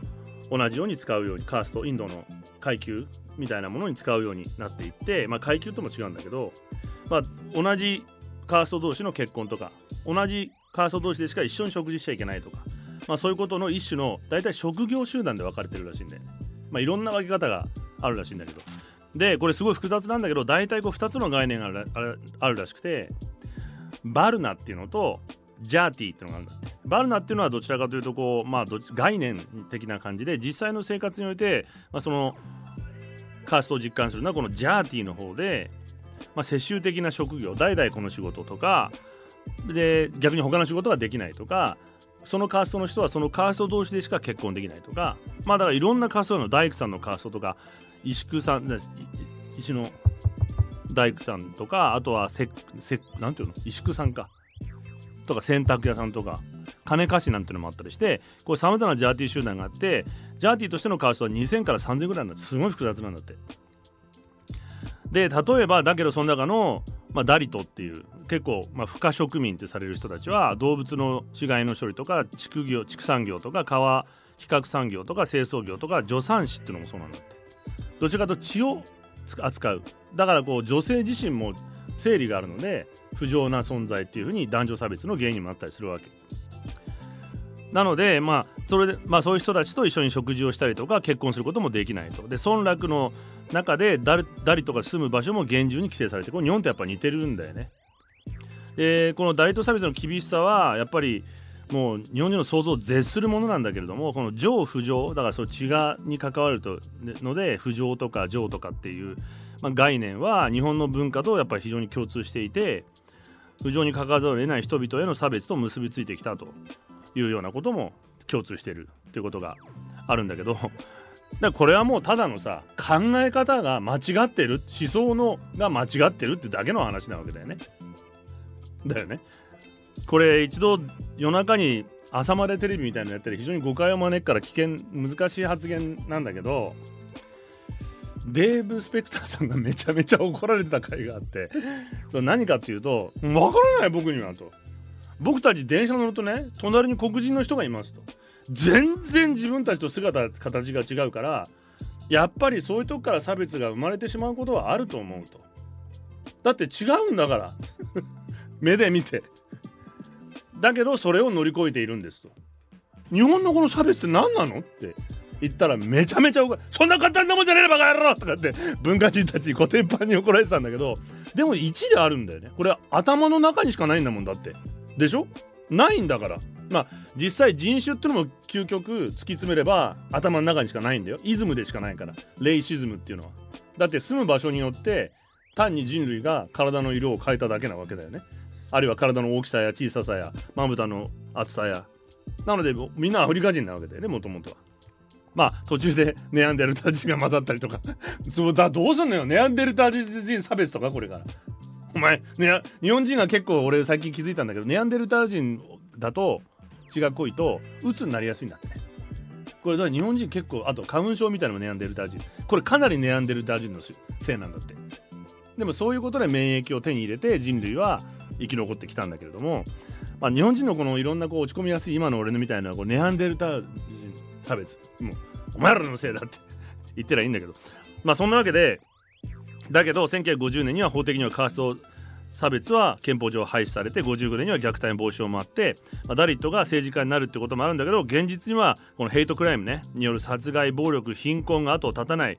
同じように使うようにカーストインドの階級みたいなものに使うようになっていって、まあ、階級とも違うんだけど、まあ、同じカースト同士の結婚とか同じカースト同士でしか一緒に食事しちゃいけないとか、まあ、そういうことの一種の大体職業集団で分かれてるらしいんだよね。まあ、いろんな分け方があるらしいんだけど。でこれすごい複雑なんだけど大体こう2つの概念があるらしくてバルナっていうのとジャーティーっていうのがあるんだバルナっていうのはどちらかというとこうまあ概念的な感じで実際の生活において、まあ、そのカーストを実感するのはこのジャーティーの方で、まあ、世襲的な職業代々この仕事とかで逆に他の仕事ができないとかそのカーストの人はそのカースト同士でしか結婚できないとかまあだからいろんなカーストの大工さんのカーストとか石工さん石の大工さんとかあとはせせなんていうの？石工さんか。とか洗濯屋さんとか。金貸しなんていうのもあったりしてこれさまざまなジャーティー集団があってジャーティーとしてのカーストは2000から3000ぐらいなんですごい複雑なんだって。で例えばだけどその中のまあ、ダリトっていう結構、まあ、不可植民ってされる人たちは動物の死骸の処理とか畜業畜産業とか川比較産業とか清掃業とか助産師っていうのもそうなんだって。どちらかと血を扱う。だからこう女性自身も生理があるので不浄な存在っていうふうに男女差別の原因にもなったりするわけ。なのでまあそれでまあそういう人たちと一緒に食事をしたりとか結婚することもできないと。で村落の中でダリとか住む場所も厳重に規制されてこれ日本とやっぱ似てるんだよね。でこのダリと差別の厳しさはやっぱりもう日本人の想像を絶するものなんだけれどもこの情不情だからその血がに関わるとので不情とか情とかっていう、まあ、概念は日本の文化とやっぱり非常に共通していて不情に関わざるを得ない人々への差別と結びついてきたと。いうようなことも共通してるっていうことがあるんだけど だからこれはもうただのさ考え方が間違ってる思想のが間違ってるってだけの話なわけだよね。だよね。これ一度夜中に朝までテレビみたいなのやったり非常に誤解を招くから危険難しい発言なんだけどデーブ・スペクターさんがめちゃめちゃ怒られてた回があって そ何かっていうと「わからない僕には」と。僕たち電車乗るとね隣に黒人の人がいますと。全然自分たちと姿形が違うからやっぱりそういうとこから差別が生まれてしまうことはあると思うと。だって違うんだから。目で見て。だけどそれを乗り越えているんですと。日本のこの差別って何なのって。言ったらめちゃめちゃ怒そんな簡単なもんじゃねえバカ野郎とかって文化人たちにコテンパンに怒られてたんだけど。でも1であるんだよね。これ頭の中にしかないんだもんだって。でしょ？ないんだから。まあ実際人種っていうのも究極突き詰めれば頭の中にしかないんだよ。イズムでしかないから。レイシズムっていうのは。だって住む場所によって単に人類が体の色を変えただけなわけだよね。あるいは体の大きさや小ささやまぶたの厚さや。なのでみんなアフリカ人なわけだよねもともとは。まあ途中でネアンデルタ人が混ざったりとか。だどうすんのよ。ネアンデルタ人差別とかこれから。お前、ね、日本人が結構俺最近気づいたんだけどネアンデルター人だと血が濃いと鬱になりやすいんだってね。これだから日本人結構あと花粉症みたいなのもネアンデルター人これかなりネアンデルター人のせいなんだって。でもそういうことで免疫を手に入れて人類は生き残ってきたんだけれども、まあ、日本人のこのいろんなこう落ち込みやすい今の俺のみたいなこうネアンデルター人差別。もうお前らのせいだって 言ったらいいんだけど。まあそんなわけでだけど1950年には法的にはカースト差別は憲法上廃止されて55年には虐待防止をもあって、まあ、ダリットが政治家になるってこともあるんだけど現実にはこのヘイトクライムねによる殺害暴力貧困が後を絶たない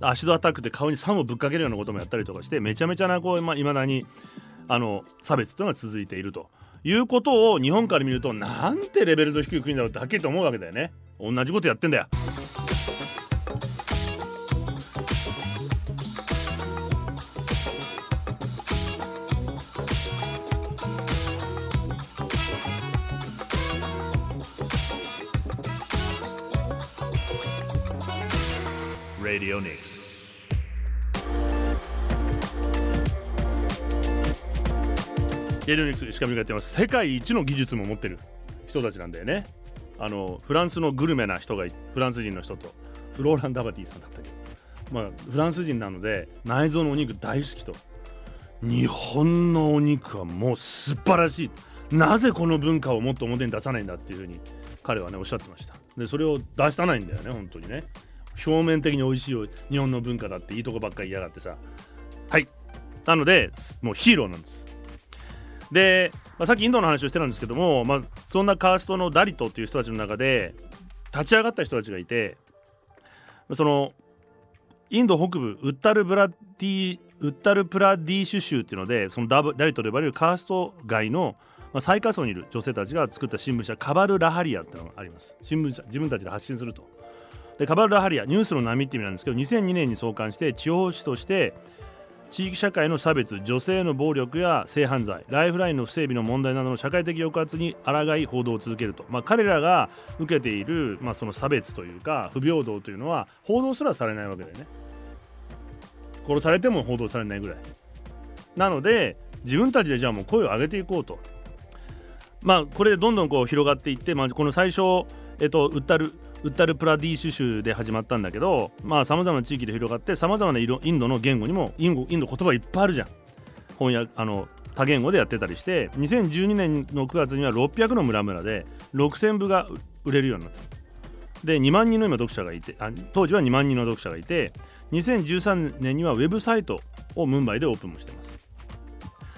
アシドアタックで顔に酸をぶっかけるようなこともやったりとかしてめちゃめちゃなこういま未だにあの差別というのが続いているということを日本から見るとなんてレベルの低い国だろうってはっきりと思うわけだよね同じことやってんだよ。Radio Nix. レディオニクス石上がやってます。世界一の技術も持ってる人たちなんだよね。あのフランスのグルメな人がフランス人の人とフローラン・ダバティさんだったけどまあフランス人なので内臓のお肉大好きと。日本のお肉はもう素晴らしい。なぜこの文化をもっと表に出さないんだっていうふうに彼はねおっしゃってました。でそれを出さないんだよね本当にね。表面的に美味しい日本の文化だっていいとこばっかり嫌がってさ。はい。なのでもうヒーローなんです。で、まあ、さっきインドの話をしてたんですけども、まあ、そんなカーストのダリトっていう人たちの中で立ち上がった人たちがいてそのインド北部ウッタルブラディウッタルプラディーシュ州っていうのでそのダダリトと呼ばれるカースト外の、まあ、最下層にいる女性たちが作った新聞社カバル・ラハリアっていうのがあります。新聞社自分たちで発信すると。でカバル・ラハリアニュースの波って意味なんですけど2002年に創刊して地方紙として地域社会の差別女性の暴力や性犯罪ライフラインの不整備の問題などの社会的抑圧に抗い報道を続けると、まあ、彼らが受けている、まあ、その差別というか不平等というのは報道すらされないわけだよね。殺されても報道されないぐらい。なので自分たちでじゃあもう声を上げていこうと。まあこれでどんどんこう広がっていって、まあ、この最初えっと訴るウッタルプラディーシュ州で始まったんだけどまあさまざまな地域で広がってさまざまなインドの言語にもインドインド言葉いっぱいあるじゃん。翻訳あの多言語でやってたりして2012年の9月には600の村々で6000部が売れるようになった。で2万人の今読者がいて当時は2万人の読者がいて2013年にはウェブサイトをムンバイでオープンもしてます。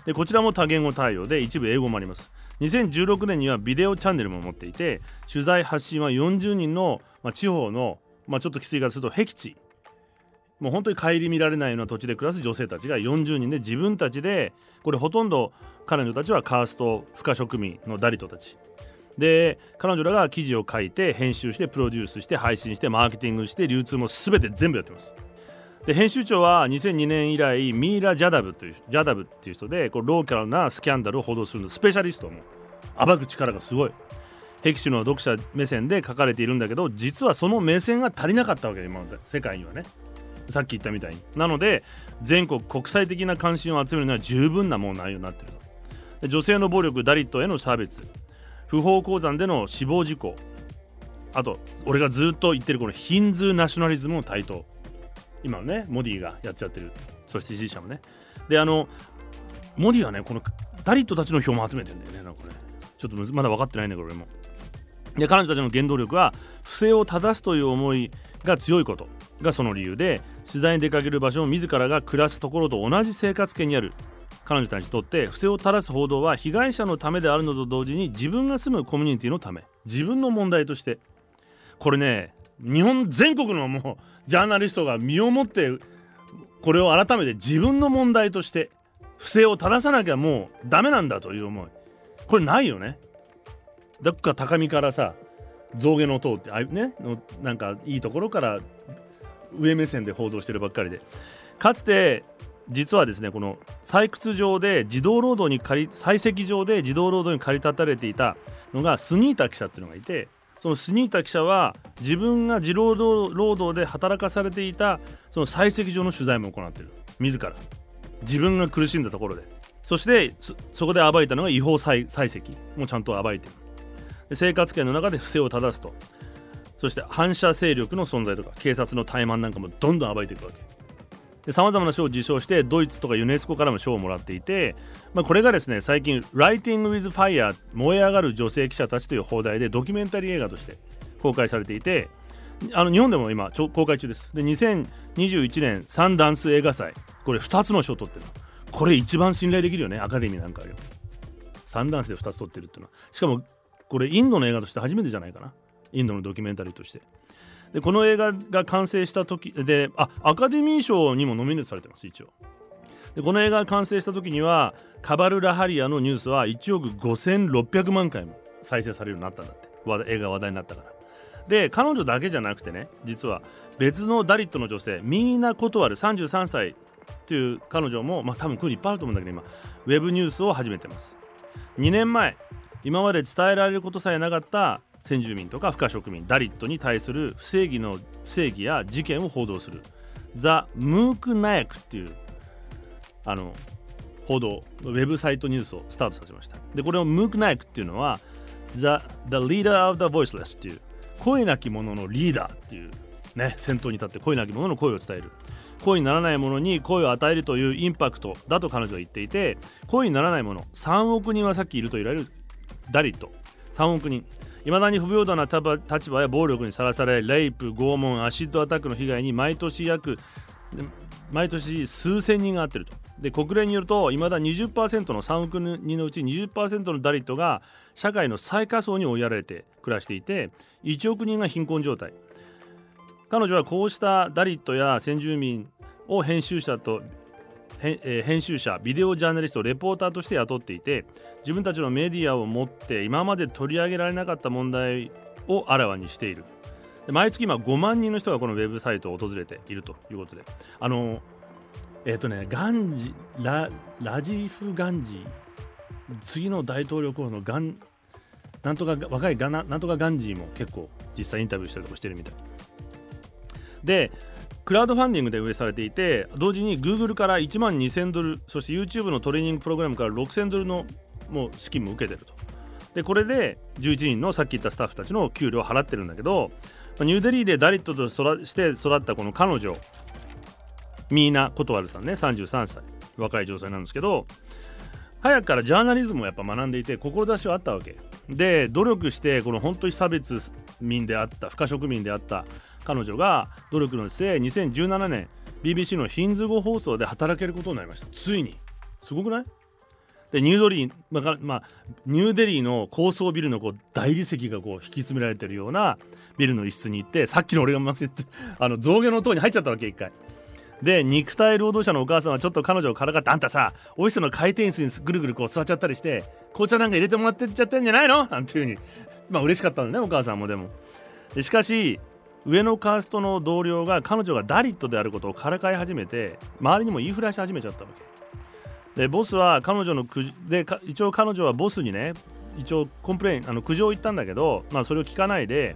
でこちらも多言語対応で一部英語もあります。2016年にはビデオチャンネルも持っていて取材発信は40人の、まあ、地方の、まあ、ちょっときつい言い方すると僻地。もう本当に顧みられないような土地で暮らす女性たちが40人で自分たちでこれほとんど彼女たちはカースト不可植民のダリトたち。で彼女らが記事を書いて編集してプロデュースして配信してマーケティングして流通も全て全部やってます。で編集長は2002年以来ミイラ・ジャダブというジャダブっていう人でこうローカルなスキャンダルを報道するのスペシャリストも。暴く力がすごい。僻地の読者目線で書かれているんだけど実はその目線が足りなかったわけ今まで。世界にはね。さっき言ったみたいに。なので全国国際的な関心を集めるのは十分なもう内容になっていると。女性の暴力ダリットへの差別。不法鉱山での死亡事故。あと俺がずっと言ってるこのヒンズーナショナリズムの台頭。今のねモディがやっちゃってる。そして支持者もね。であのモディはねこのダリットたちの票も集めてんだよね。なんかね。ちょっとまだ分かってないんだけど俺も。で彼女たちの原動力は不正を正すという思いが強いこと。がその理由で取材に出かける場所を自らが暮らすところと同じ生活圏にある。彼女たちにとって不正を正す報道は被害者のためであるのと同時に自分が住むコミュニティのため。自分の問題として。これね日本全国のもうジャーナリストが身をもってこれを改めて自分の問題として不正を正さなきゃもうダメなんだという思い。これないよね。どっか高みからさ象牙の塔ってあねのなんかいいところから上目線で報道してるばっかりで。かつて実はですねこの採掘場で自動労働に借り採石場で自動労働に駆り立たれていたのがスニータ記者っていうのがいてそのスニータ記者は自分が自労労働で働かされていたその採石場の取材も行ってる。自ら。自分が苦しんだところで。そしてそこで暴いたのが違法採石もちゃんと暴いてる。生活圏の中で不正を正すと。そして反射勢力の存在とか警察の怠慢なんかもどんどん暴いていくわけ。さまざまな賞を受賞してドイツとかユネスコからも賞をもらっていて、まあ、これがですね最近「Writing with Fire 燃え上がる女性記者たち」という放題でドキュメンタリー映画として公開されていてあの日本でも今公開中です。で2021年サンダンス映画祭。これ2つの賞を取ってるこれ一番信頼できるよねアカデミーなんかより。サンダンスで2つ撮ってるっていうのは。しかもこれインドの映画として初めてじゃないかな。インドのドキュメンタリーとして。でこの映画が完成した時であアカデミー賞にもノミネートされてます一応。でこの映画が完成した時にはカバル・ラハリアのニュースは1億5600万回も再生されるようになったんだって。映画話題になったから。で彼女だけじゃなくてね実は別のダリットの女性ミーナ・コトワル33歳っていう彼女もまあ多分こういうのいっぱいあると思うんだけど今ウェブニュースを始めてます。2年前今まで伝えられることさえなかった先住民とか不可植民ダリットに対する不正義の不正義や事件を報道する。ザ・ムークナヤクっていうあの報道ウェブサイトニュースをスタートさせました。でこれをムークナヤクっていうのは The, the Leader of the Voiceless っていう声なき者のリーダーっていうね先頭に立って声なき者の声を伝える。声にならないものに声を与えるというインパクトだと彼女は言っていて声にならないもの3億人はさっきいると言われるダリット。3億人。いまだに不平等な立場や暴力にさらされレイプ拷問アシッドアタックの被害に毎年約毎年数千人が遭っていると。で国連によるといまだ20%の3億人のうち20%のダリットが社会の最下層に追いやられて暮らしていて1億人が貧困状態。彼女はこうしたダリットや先住民を編集者と編集者ビデオジャーナリストレポーターとして雇っていて自分たちのメディアを持って今まで取り上げられなかった問題をあらわにしている。毎月今5万人の人がこのウェブサイトを訪れているということで。あのえっ、ー、とねガンジララジーフ・ガンジー。次の大統領候補のガンなんとか若いガナなんとかガンジーも結構実際インタビューしたりとかしてるみたい。でクラウドファンディングで運営されていて同時に Google から1万2000ドルそして YouTube のトレーニングプログラムから6000ドルのもう資金も受けてると。でこれで11人のさっき言ったスタッフたちの給料を払ってるんだけどニューデリーでダリットとして育ったこの彼女ミーナ・コトワルさんね33歳若い女性なんですけど早くからジャーナリズムをやっぱ学んでいて志はあったわけ。で努力してこの本当に差別民であった不可触民であった彼女が努力の末2017年 BBC のヒンズー語放送で働けることになりました。ついに。すごくない？でニューデリー、まあ、まあ、ニューデリーの高層ビルのこう大理石がこう引き詰められてるようなビルの一室に行ってさっきの俺が待ってあの象牙の塔に入っちゃったわけ一回。で肉体労働者のお母さんはちょっと彼女をからかってあんたさオフィスの回転椅子にぐるぐるこう座っちゃったりして紅茶なんか入れてもらってっちゃってんじゃないの？なんていうふうに。まあ嬉しかったんだねお母さんもでも。でしかし上のカーストの同僚が彼女がダリットであることをからかい始めて周りにも言いふらし始めちゃったわけ。でボスは彼女のくで一応彼女はボスにね一応 complain あの苦情を言ったんだけど、まあ、それを聞かないで、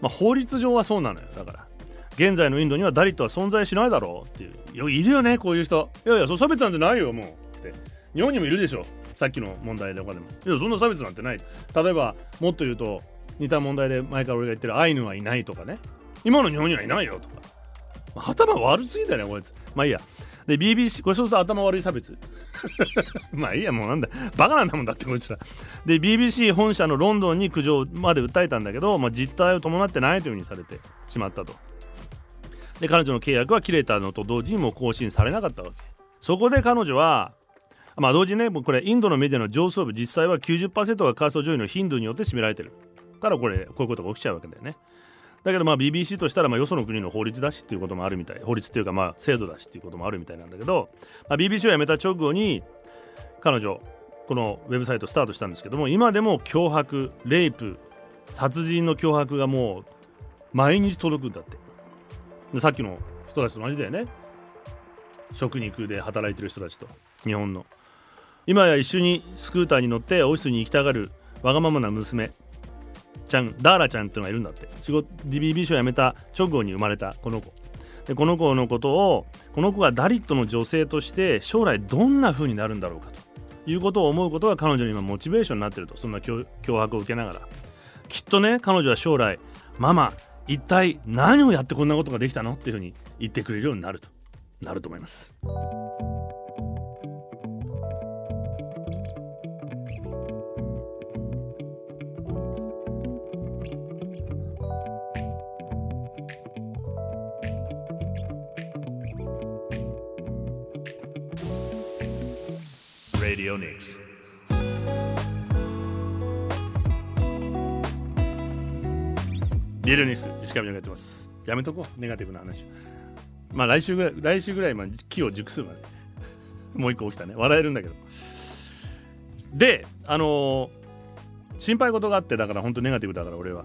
まあ、法律上はそうなのよ。だから現在のインドにはダリットは存在しないだろうっていう。いるよねこういう人。いやいやそ差別なんてないよもう。って。日本にもいるでしょ。さっきの問題とかでも。いやそんな差別なんてない。例えばもっと言うと似た問題で前から俺が言ってるアイヌはいないとかね。今の日本にはいないよとか。頭悪すぎだよねこいつ。まあいいや。で BBC これそうすると頭悪い差別。まあいいやもうなんだ。バカなんだもんだってこいつら。で BBC 本社のロンドンに苦情まで訴えたんだけど、まあ、実態を伴ってないというふうにされてしまったと。で彼女の契約は切れたのと同時にも更新されなかったわけ。そこで彼女はまあ同時にねこれインドのメディアの上層部実際は90%がカースト上位のヒンドゥーによって占められてる。からこれこういうことが起きちゃうわけだよね。だけどまあ BBC としたらまあよその国の法律だしっていうこともあるみたい。法律っていうかまあ制度だしっていうこともあるみたいなんだけど、まあ、BBC を辞めた直後に彼女このウェブサイトスタートしたんですけども今でも脅迫レイプ殺人の脅迫がもう毎日届くんだって。でさっきの人たちと同じだよね。食肉で働いてる人たちと日本の。今や一緒にスクーターに乗ってオフィスに行きたがるわがままな娘。ちゃんダーラちゃんっていうのがいるんだって。仕事 DBB を辞めた直後に生まれたこの子。でこの子のことをこの子がダリットの女性として将来どんな風になるんだろうかということを思うことが彼女に今モチベーションになってると。そんな脅迫を受けながら。きっとね彼女は将来ママ一体何をやってこんなことができたのっていうふうに言ってくれるようになると。なると思います。Radio Nix. リルニス石上がやってます。やめとこう。ネガティブな話。まあ来週ぐらい来週ぐらいまで木を熟すまで。もう一個起きたね。笑えるんだけど。であのー、心配事があってだから本当ネガティブだから俺は。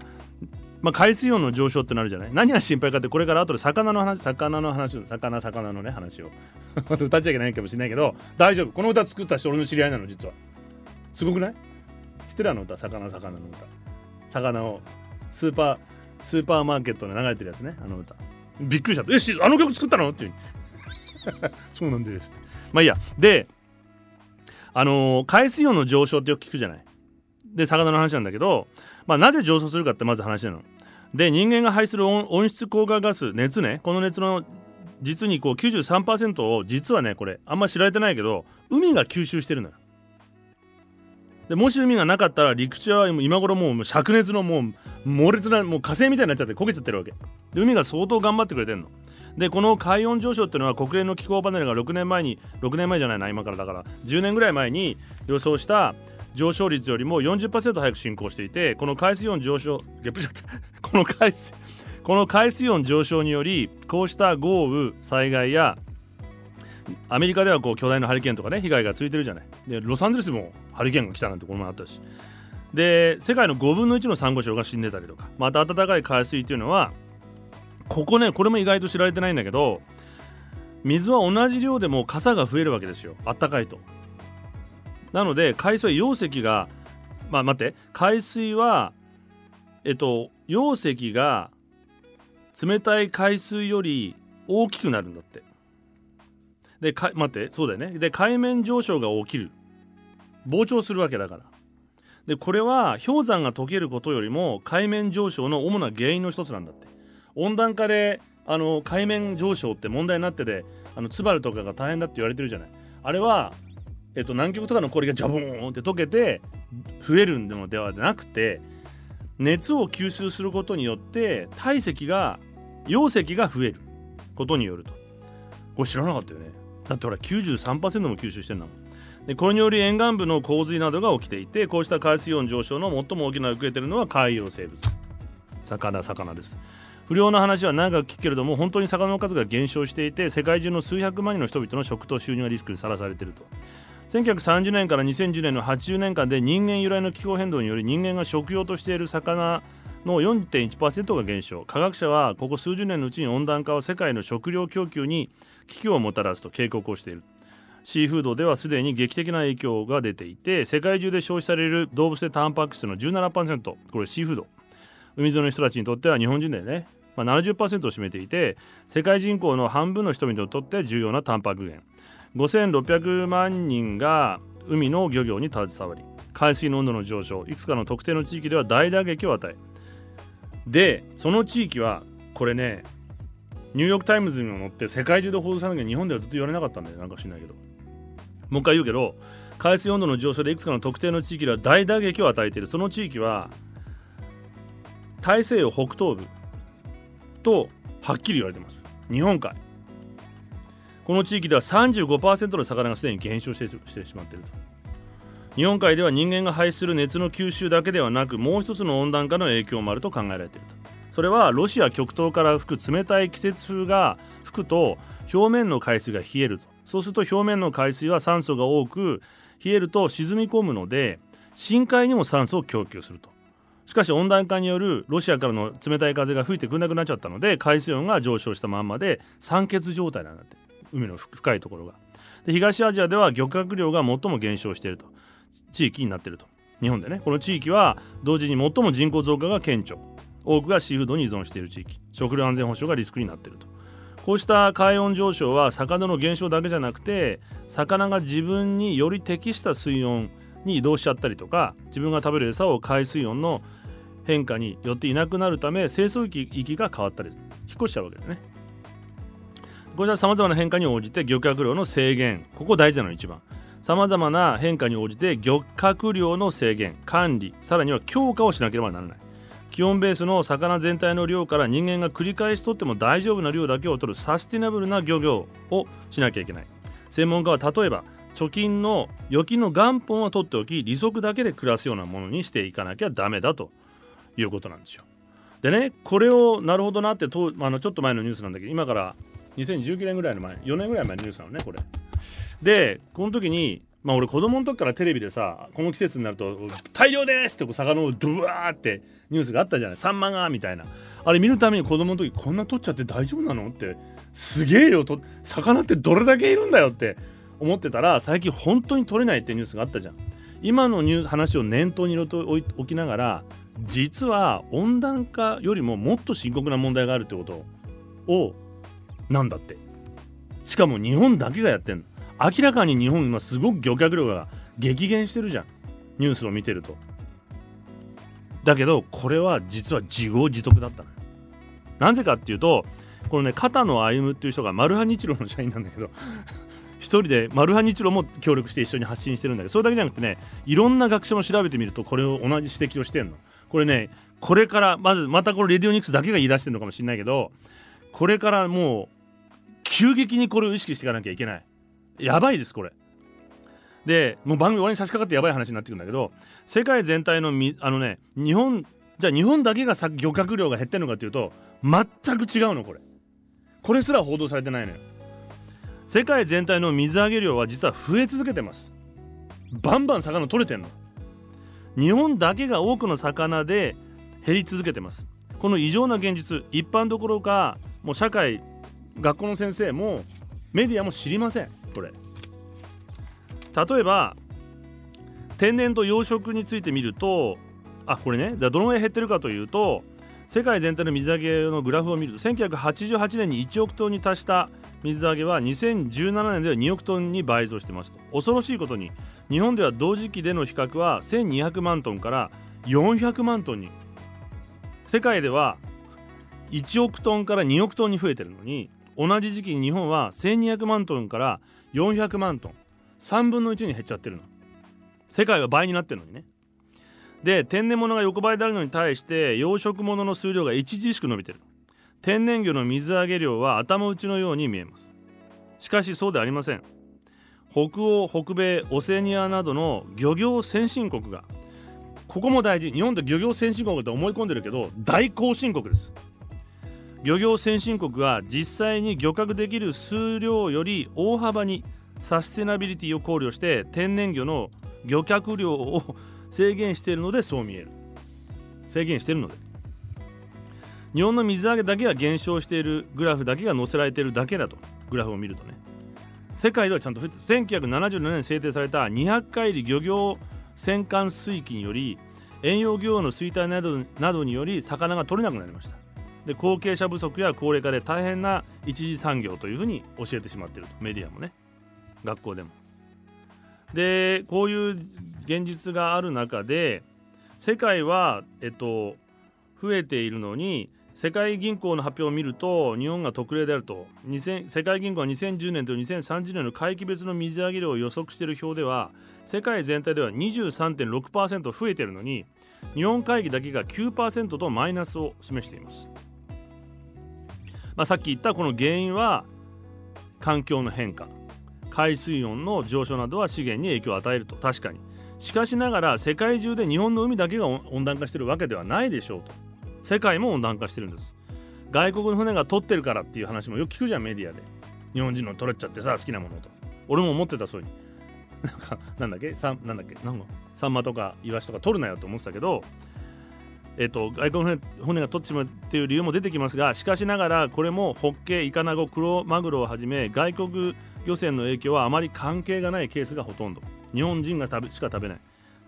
まあ、海水温の上昇ってなるじゃない？何が心配かってこれから後で魚の話魚の話魚魚のね話を。歌っちゃいけないかもしれないけど大丈夫。この歌作った人俺の知り合いなの実は。すごくない？知ってるあの歌？魚魚の歌。魚をスーパースーパーマーケットで流れてるやつねあの歌。びっくりした。えしあの曲作ったの？っていう。そうなんですまあいいや。であのー、海水温の上昇ってよく聞くじゃない？で魚の話なんだけどまあ、なぜ上昇するかってまず話なの。で人間が排する温室効果ガス熱ねこの熱の実にこう93%を実はねこれあんま知られてないけど海が吸収してるのよ。でもし海がなかったら陸地は今頃もう灼熱のもう猛烈なもう火星みたいになっちゃって焦げちゃってるわけで海が相当頑張ってくれてんのでこの海温上昇っていうのは国連の気候パネルが6年前に6年前じゃないな今からだから10年ぐらい前に予想した上昇率よりも40%早く進行していてこの海水温上昇 この海水この海水温上昇によりこうした豪雨災害やアメリカではこう巨大なハリケーンとかね被害が続いてるじゃない。でロサンゼルスもハリケーンが来たなんてこの前あったし。で世界の5分の1のサンゴ礁が死んでたりとかまた暖かい海水っていうのはここねこれも意外と知られてないんだけど水は同じ量でも傘が増えるわけですよ。あったかいと。なので海水は溶石がまあ待って海水はえっと溶石が冷たい海水より大きくなるんだって。でか待ってそうだよね。で海面上昇が起きる。膨張するわけだから。でこれは氷山が溶けることよりも海面上昇の主な原因の一つなんだって。温暖化であの海面上昇って問題になっててあのツバルとかが大変だって言われてるじゃない。あれはえっと、南極とかの氷がジャボーンって溶けて増えるのではなくて熱を吸収することによって体積が溶石が増えることによると。これ知らなかったよね。だってほら93%も吸収してんだもん。でこれにより沿岸部の洪水などが起きていてこうした海水温上昇の最も大きな受けてるのは海洋生物。魚魚です。不良の話は長く聞くけれども本当に魚の数が減少していて世界中の数百万人の人々の食と収入がリスクにさらされていると。1930年から2010年の80年間で人間由来の気候変動により人間が食用としている魚の4.1%が減少科学者はここ数十年のうちに温暖化は世界の食料供給に危機をもたらすと警告をしている。シーフードではすでに劇的な影響が出ていて世界中で消費される動物性タンパク質の17%これシーフード。海沿いの人たちにとっては日本人だよね、まあ、70%を占めていて世界人口の半分の人々にとって重要なタンパク源。5600万人が海の漁業に携わり海水の温度の上昇いくつかの特定の地域では大打撃を与えでその地域はこれねニューヨーク・タイムズにも載って世界中で報道されなきゃ日本ではずっと言われなかったんだよなんか知らないけど。もう一回言うけど海水温度の上昇でいくつかの特定の地域では大打撃を与えている。その地域は大西洋北東部とはっきり言われてます。日本海。この地域では35%の魚がすでに減少してしてしまっていると。日本海では人間が排出する熱の吸収だけではなくもう一つの温暖化の影響もあると考えられていると。それはロシア極東から吹く冷たい季節風が吹くと表面の海水が冷えると。そうすると表面の海水は酸素が多く冷えると沈み込むので深海にも酸素を供給すると。しかし温暖化によるロシアからの冷たい風が吹いてくれなくなっちゃったので海水温が上昇したまんまで酸欠状態になんだって海の深いところが。で東アジアでは漁獲量が最も減少していると。地域になっていると。日本でね。この地域は同時に最も人口増加が顕著。多くがシーフードに依存している地域。食料安全保障がリスクになっていると。こうした海温上昇は魚の減少だけじゃなくて魚が自分により適した水温に移動しちゃったりとか自分が食べる餌を海水温の変化によっていなくなるため清掃域が変わったり引っ越しちゃうわけですね。これはさまざまな変化に応じて漁獲量の制限。ここ大事なの一番。さまざまな変化に応じて漁獲量の制限。管理。さらには強化をしなければならない。気温ベースの魚全体の量から人間が繰り返しとっても大丈夫な量だけを取るサスティナブルな漁業をしなきゃいけない。専門家は例えば貯金の預金の元本は取っておき利息だけで暮らすようなものにしていかなきゃダメだと。いうことなんですよ。でねこれをなるほどなってとあのちょっと前のニュースなんだけど今から2019年ぐらいの前4年ぐらい前のニュースなのねこれ。でこの時にまあ俺子供の時からテレビでさこの季節になると「大量です!」ってこう魚をドゥワーってニュースがあったじゃない「サンマが!」みたいなあれ見るために子供の時こんな取っちゃって大丈夫なのってすげえよと魚ってどれだけいるんだよって思ってたら最近本当に取れないってニュースがあったじゃん今のニュース話を念頭に置きながら実は温暖化よりももっと深刻な問題があるってことをなんだって。しかも日本だけがやってんの。明らかに日本今すごく漁獲量が激減してるじゃん。ニュースを見てると。だけどこれは実は自業自得だったのなぜかっていうとこのね片野歩っていう人がマルハニチロの社員なんだけど 一人でマルハニチロも協力して一緒に発信してるんだけどそれだけじゃなくてねいろんな学者も調べてみるとこれを同じ指摘をしてんの。これねこれからまずまたこれレディオニクスだけが言い出してるのかもしれないけどこれからもう急激にこれを意識していかなきゃいけない。やばいですこれ。でもう番組終わりに差し掛かってやばい話になってくるんだけど世界全体のみあのね日本じゃあ日本だけが漁獲量が減ってるのかというと全く違うのこれ。これすら報道されてないのよ。世界全体の水揚げ量は実は増え続けてます。バンバン魚取れてんの。日本だけが多くの魚で減り続けてます。この異常な現実一般どころかもう社会学校の先生もメディアも知りませんこれ。例えば天然と養殖について見るとあこれね。どのぐらい減ってるかというと世界全体の水揚げのグラフを見ると1988年に1億トンに達した水揚げは2017年では2億トンに倍増してます。と恐ろしいことに日本では同時期での比較は1200万トンから400万トンに。世界では1億トンから2億トンに増えてるのに同じ時期に日本は1200万トンから400万トン3分の1に減っちゃってるの。世界は倍になってるのにね。で天然物が横ばいであるのに対して養殖物の数量が著しく伸びてる天然魚の水揚げ量は頭打ちのように見えます。しかしそうでありません。北欧北米オセニアなどの漁業先進国がここも大事日本って漁業先進国って思い込んでるけど大後進国です。漁業先進国は実際に漁獲できる数量より大幅にサステナビリティを考慮して天然魚の漁獲量を制限しているのでそう見える。制限しているので。日本の水揚げだけが減少しているグラフだけが載せられているだけだと。グラフを見るとね。世界ではちゃんと増えて1977年制定された200海里漁業戦艦水域により遠洋漁業の衰退などなどにより魚が取れなくなりました。で後継者不足や高齢化で大変な一次産業というふうに教えてしまっていると。メディアもね。学校でも。でこういう現実がある中で世界はえっと増えているのに世界銀行の発表を見ると日本が特例であると。世界銀行は2010年と2030年の海域別の水揚げ量を予測している表では世界全体では23.6%増えているのに日本会議だけが9%とマイナスを示しています。まあ、さっき言ったこの原因は環境の変化。海水温の上昇などは資源に影響を与えると。確かに。しかしながら世界中で日本の海だけが温暖化してるわけではないでしょうと。世界も温暖化してるんです。外国の船が取ってるからっていう話もよく聞くじゃんメディアで。日本人の取れちゃってさ好きなものと。俺も思ってたそうになんかなんだっけ？さなんだっけ？なんかサンマとかイワシとか取るなよと思ってたけどえっと、外国の骨が取ってしまうっていう理由も出てきますがしかしながらこれもホッケイカナゴクロマグロをはじめ外国漁船の影響はあまり関係がないケースがほとんど。日本人が食べしか食べない。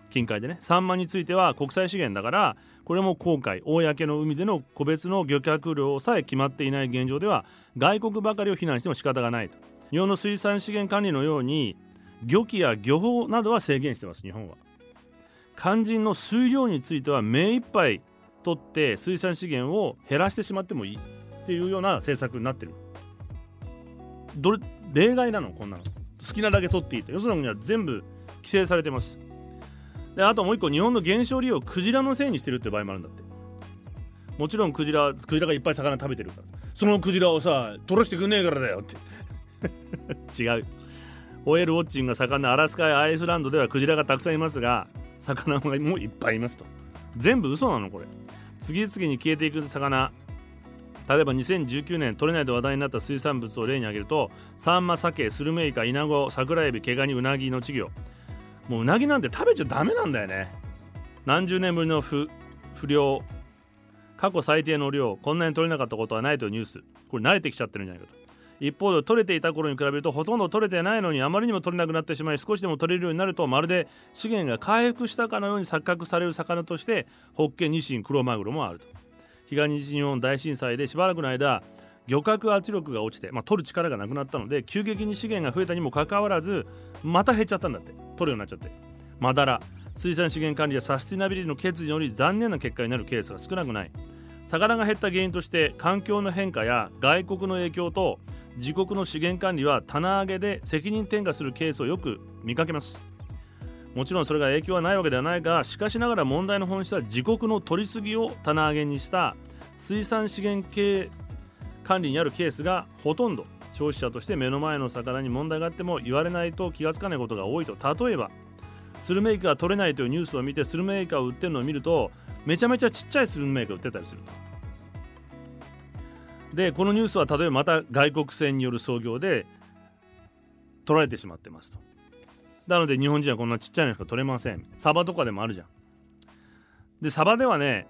近海でね。サンマについては国際資源だからこれも公海公の海での個別の漁獲量さえ決まっていない現状では外国ばかりを非難しても仕方がないと。日本の水産資源管理のように漁期や漁法などは制限してます日本は。肝心の水量については目いっぱい取って水産資源を減らしてしまってもいいっていうような政策になってる。どれ例外なの？こんなの。好きなだけ取っていいとよその国は全部規制されてます。であともう一個日本の減少利用クジラのせいにしてるって場合もあるんだって。もちろんクジラクジラがいっぱい魚食べてるから。そのクジラをさ取らしてくんねえからだよって。違う。ホエルウォッチングが盛んなアラスカやアイスランドではクジラがたくさんいますが魚がもういっぱいいますと。全部嘘なのこれ。次々に消えていく魚。例えば2019年取れないで話題になった水産物を例に挙げるとサンマサケスルメイカイナゴ桜エビ毛ガニウナギの稚魚。もううなぎなんて食べちゃダメなんだよね。何十年ぶりの不不良過去最低の量こんなに取れなかったことはないというニュース。これ慣れてきちゃってるんじゃないかと。一方で取れていた頃に比べるとほとんど取れてないのにあまりにも取れなくなってしまい少しでも取れるようになるとまるで資源が回復したかのように錯覚される魚としてホッケニシンクロマグロもあると。東日本大震災でしばらくの間漁獲圧力が落ちて、まあ、取る力がなくなったので急激に資源が増えたにもかかわらずまた減っちゃったんだって。取るようになっちゃって。マダラ水産資源管理やサスティナビリティの欠如により残念な結果になるケースが少なくない。魚が減った原因として環境の変化や外国の影響と自国の資源管理は棚上げで責任転嫁するケースをよく見かけます。もちろんそれが影響はないわけではないがしかしながら問題の本質は自国の取りすぎを棚上げにした水産資源系管理にあるケースがほとんど消費者として目の前の魚に問題があっても言われないと気がつかないことが多いと。例えばスルメイカが取れないというニュースを見てスルメイカを売ってるのを見るとめちゃめちゃちっちゃいスルメイカ売ってたりすると。でこのニュースは例えばまた外国船による操業で取られてしまってますと。なので日本人はこんなちっちゃいのしか取れません。サバとかでもあるじゃん。でサバではね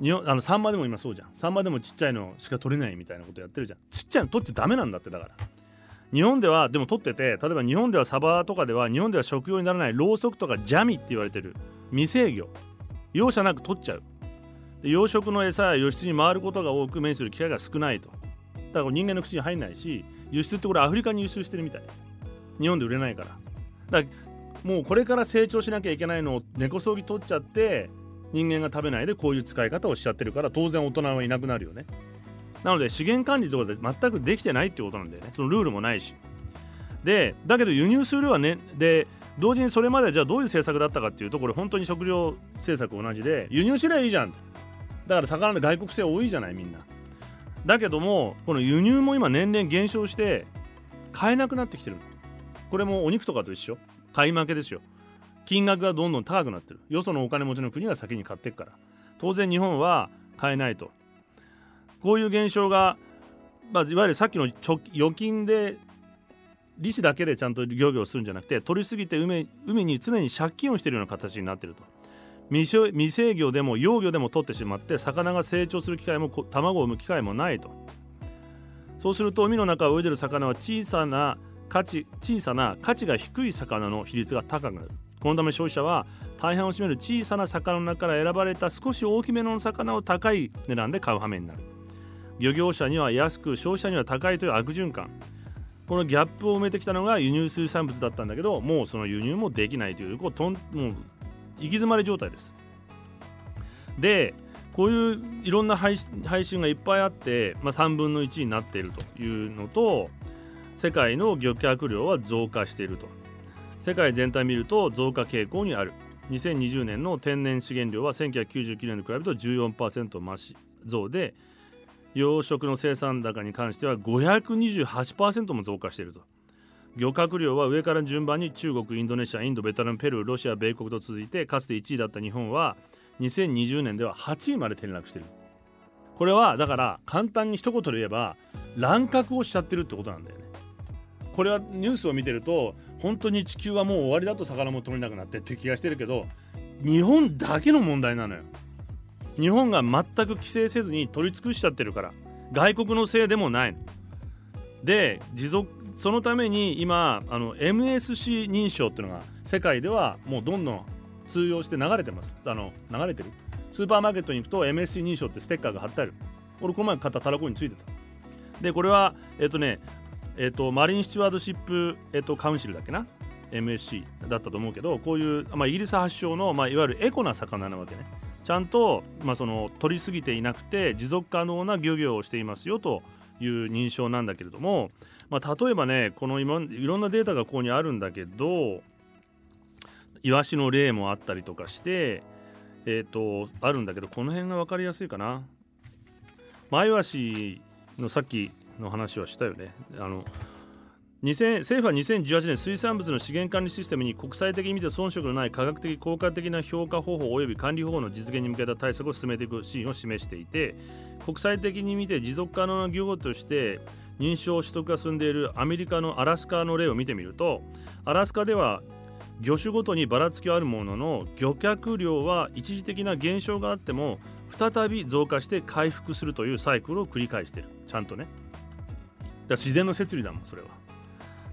日本あのサンマでも今そうじゃん。サンマでもちっちゃいのしか取れないみたいなことやってるじゃん。ちっちゃいの取っちゃダメなんだってだから。日本ではでも取ってて例えば日本ではサバとかでは日本では食用にならないろうそくとかジャミって言われてる未制御容赦なく取っちゃう。養殖の餌や輸出に回ることが多く面する機会が少ないと。だから人間の口に入んないし輸出ってこれアフリカに輸出してるみたい。日本で売れないから。だもうこれから成長しなきゃいけないのを根こそぎ取っちゃって人間が食べないでこういう使い方をしちゃってるから当然大人はいなくなるよね。なので資源管理とかで全くできてないってことなんだよね。そのルールもないし。でだけど輸入するはねで同時にそれまでじゃあどういう政策だったかっていうとこれ本当に食料政策同じで輸入しりゃいいじゃんと。だから魚の外国製多いじゃないみんな。だけどもこの輸入も今年々減少して買えなくなってきてる。これもお肉とかと一緒。買い負けですよ。金額がどんどん高くなってる。よそのお金持ちの国が先に買っていくから。当然日本は買えないと。こういう現象が、まあ、いわゆるさっきの預金で利子だけでちゃんと漁業するんじゃなくて取りすぎて海海に常に借金をしているような形になっていると。未制御でも幼魚でも取ってしまって魚が成長する機会も卵を産む機会もないと。そうすると海の中を泳いでる魚は小さな価値小さな価値が低い魚の比率が高くなる。このため消費者は大半を占める小さな魚の中から選ばれた少し大きめの魚を高い値段で買う羽目になる。漁業者には安く消費者には高いという悪循環。このギャップを埋めてきたのが輸入水産物だったんだけどもうその輸入もできないというこうとんもう行き詰まり状態です。でこういういろんな配信がいっぱいあって、まあ、3分の1になっているというのと世界の漁獲量は増加していると。世界全体見ると増加傾向にある。2020年の天然資源量は1999年に比べると14%増し増で養殖の生産高に関しては528%も増加していると。漁獲量は上から順番に中国インドネシアインドベトナムペルーロシア米国と続いてかつて1位だった日本は2020年では8位まで転落してる。これはだから簡単に一言で言えば乱獲をしちゃってるってことなんだよね。これはニュースを見てると本当に地球はもう終わりだと魚も取れなくなってって気がしてるけど日本だけの問題なのよ。日本が全く規制せずに取り尽くしちゃってるから。外国のせいでもないで持続そのために今あの MSC 認証っていうのが世界ではもうどんどん通用して流れてます。あの流れてる。スーパーマーケットに行くと MSC 認証ってステッカーが貼ってある。俺この前買ったたらこについてた。でこれはえっとねえっとマリンスチュワードシップ、えっと、カウンシルだっけな？MSC だったと思うけどこういう、まあ、イギリス発祥の、まあ、いわゆるエコな魚なわけね。ちゃんと、まあ、その取りすぎていなくて持続可能な漁業をしていますよという認証なんだけれどもまあ、例えばねこの今いろんなデータがここにあるんだけどイワシの例もあったりとかしてえっ、ー、とあるんだけどこの辺が分かりやすいかな。マイワシのさっきの話はしたよね。あの政府は2018年水産物の資源管理システムに国際的に見て遜色のない科学的効果的な評価方法及び管理方法の実現に向けた対策を進めていくシーンを示していて国際的に見て持続可能な漁業として認証取得が進んでいるアメリカのアラスカの例を見てみるとアラスカでは魚種ごとにばらつきはあるものの漁獲量は一時的な減少があっても再び増加して回復するというサイクルを繰り返している。ちゃんとね。だ自然の摂理だもんそれは。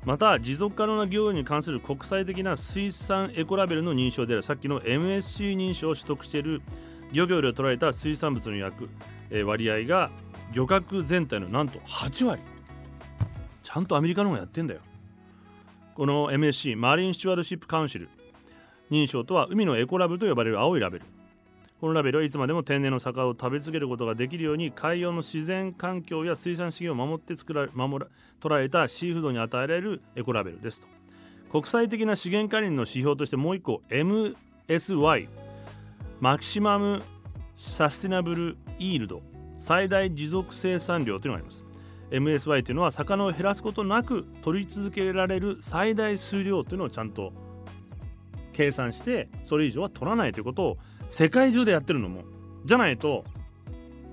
また持続可能な漁業に関する国際的な水産エコラベルの認証であるさっきの MSC 認証を取得している漁業で捉えた水産物の役、え割合が漁獲全体のなんと8割。ちゃんとアメリカの方がやってんだよ。この MSC マリン・スチュワードシップ・カウンシル。認証とは海のエコラベルと呼ばれる青いラベル。このラベルはいつまでも天然の魚を食べ続けることができるように海洋の自然環境や水産資源を守って作ら守ら捉えたシーフードに与えられるエコラベルですと。国際的な資源管理の指標としてもう一個 MSY マキシマムサスティナブルイールド。最大持続生産量というのがあります。MSY というのは魚を減らすことなく取り続けられる最大数量というのをちゃんと計算してそれ以上は取らないということを世界中でやってるのも。じゃないと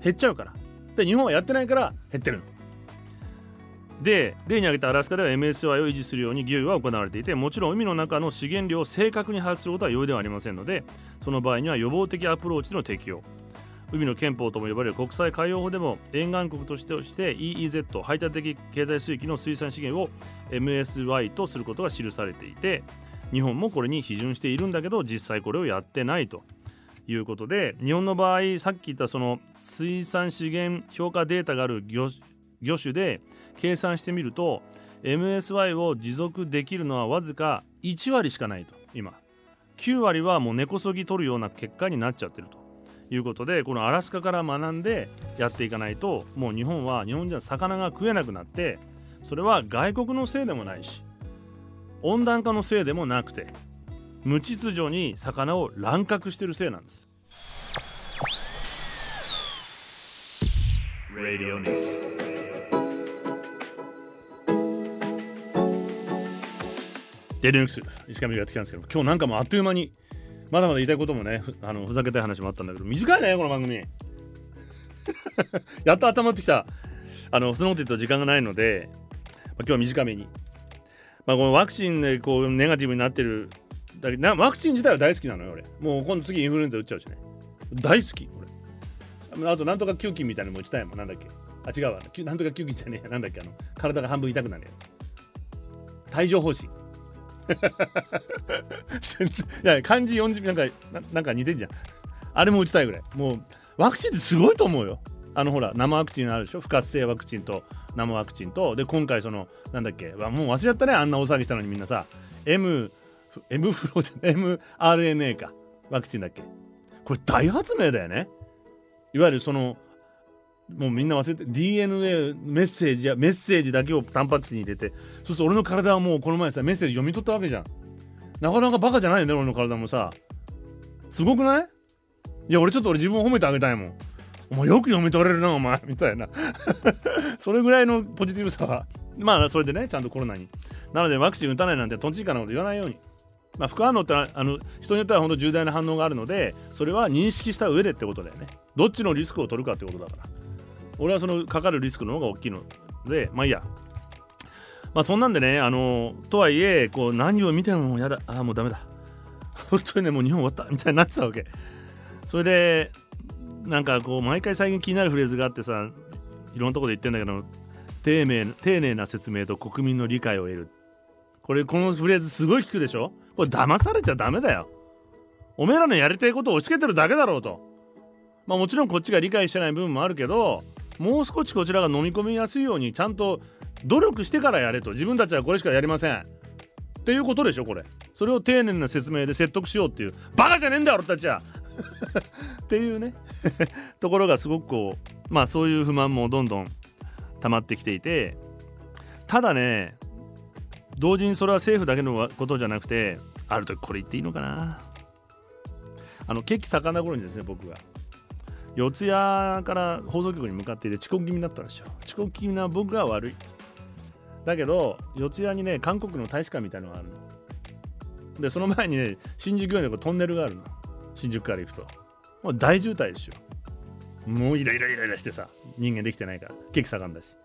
減っちゃうから。で日本はやってないから減ってるの。で例に挙げたアラスカでは MSY を維持するように漁業は行われていてもちろん海の中の資源量を正確に把握することは容易ではありませんのでその場合には予防的アプローチの適用。海の憲法とも呼ばれる国際海洋法でも沿岸国としてして EEZ 排他的経済水域の水産資源を MSY とすることが記されていて日本もこれに批准しているんだけど実際これをやってないと。いうことで日本の場合さっき言ったその水産資源評価データがある魚種で計算してみると MSY を持続できるのはわずか1割しかないと今。9割はもう根こそぎ取るような結果になっちゃってると。いうことでこのアラスカから学んでやっていかないともう日本は日本人は魚が食えなくなってそれは外国のせいでもないし温暖化のせいでもなくて無秩序に魚を乱獲してるせいなんです。Radio News デリニュース石上がやってきたんですけど今日なんかもうあっという間にまだまだ言いたいこともねあのふざけたい話もあったんだけど短いねこの番組。やっと温まってきた。あのそのこと言うと時間がないので、まあ、今日は短めに。まあこのワクチンでこうネガティブになってるだけなワクチン自体は大好きなのよ俺。もう今度次インフルエンザ打っちゃうしね。大好き俺。あとなんとか球菌みたいなのも打ちたいもん。なんだっけ。あ違うわ。なんとか球菌じゃねえなんだっけ。あの体が半分痛くなるやつ。帯状疱疹。いや漢字4字なんかなんか似てんじゃん。あれも打ちたいぐらい。もうワクチンってすごいと思うよ。あのほら生ワクチンあるでしょ？不活性ワクチンと生ワクチンとで今回そのなんだっけ？もう忘れちゃったねあんな大騒ぎしたのにみんなさ。M M フロじゃ mRNA か。ワクチンだっけ？これ大発明だよね。いわゆるそのもうみんな忘れて DNA メッセージやメッセージだけをタンパク質に入れてそうすると俺の体はもうこの前さメッセージ読み取ったわけじゃん。なかなかバカじゃないよね俺の体もさ。すごくない？いや俺ちょっと俺自分を褒めてあげたいもん。お前よく読み取れるなお前。みたいな。それぐらいのポジティブさは。まあそれでねちゃんとコロナに。なのでワクチン打たないなんてとんちんかなこと言わないように。まあ、副反応ってあの人によっては本当重大な反応があるのでそれは認識した上でってことだよね。どっちのリスクを取るかってことだから。俺はそのかかるリスクの方が大きいのでまあいいや。まあそんなんでねあのとはいえこう何を見てもやだ。ああもうダメだ。本当にねもう日本終わった。みたいになってたわけ。それでなんかこう毎回最近気になるフレーズがあってさいろんなとこで言ってんだけど丁寧丁寧な説明と国民の理解を得る。これこのフレーズすごい聞くでしょ？これ騙されちゃダメだよ。おめえらのやりたいことを押し付けてるだけだろうと。まあもちろんこっちが理解してない部分もあるけどもう少しこちらが飲み込みやすいようにちゃんと努力してからやれと自分たちはこれしかやりません。っていうことでしょこれ。それを丁寧な説明で説得しようっていうバカじゃねえんだよ俺たちは。っていうね。ところがすごくこうまあそういう不満もどんどん溜まってきていて。ただね同時にそれは政府だけのことじゃなくてある時これ言っていいのかな。あのケーキ魚頃にですね僕が四谷から放送局に向かっていて遅刻気味だったんですよ。遅刻気味な僕が悪い。だけど四谷にね韓国の大使館みたいのがあるの。でその前にね新宿御苑のトンネルがあるの。新宿から行くと。もう大渋滞ですよ。もうイライライライラしてさ人間できてないから。激盛んだし。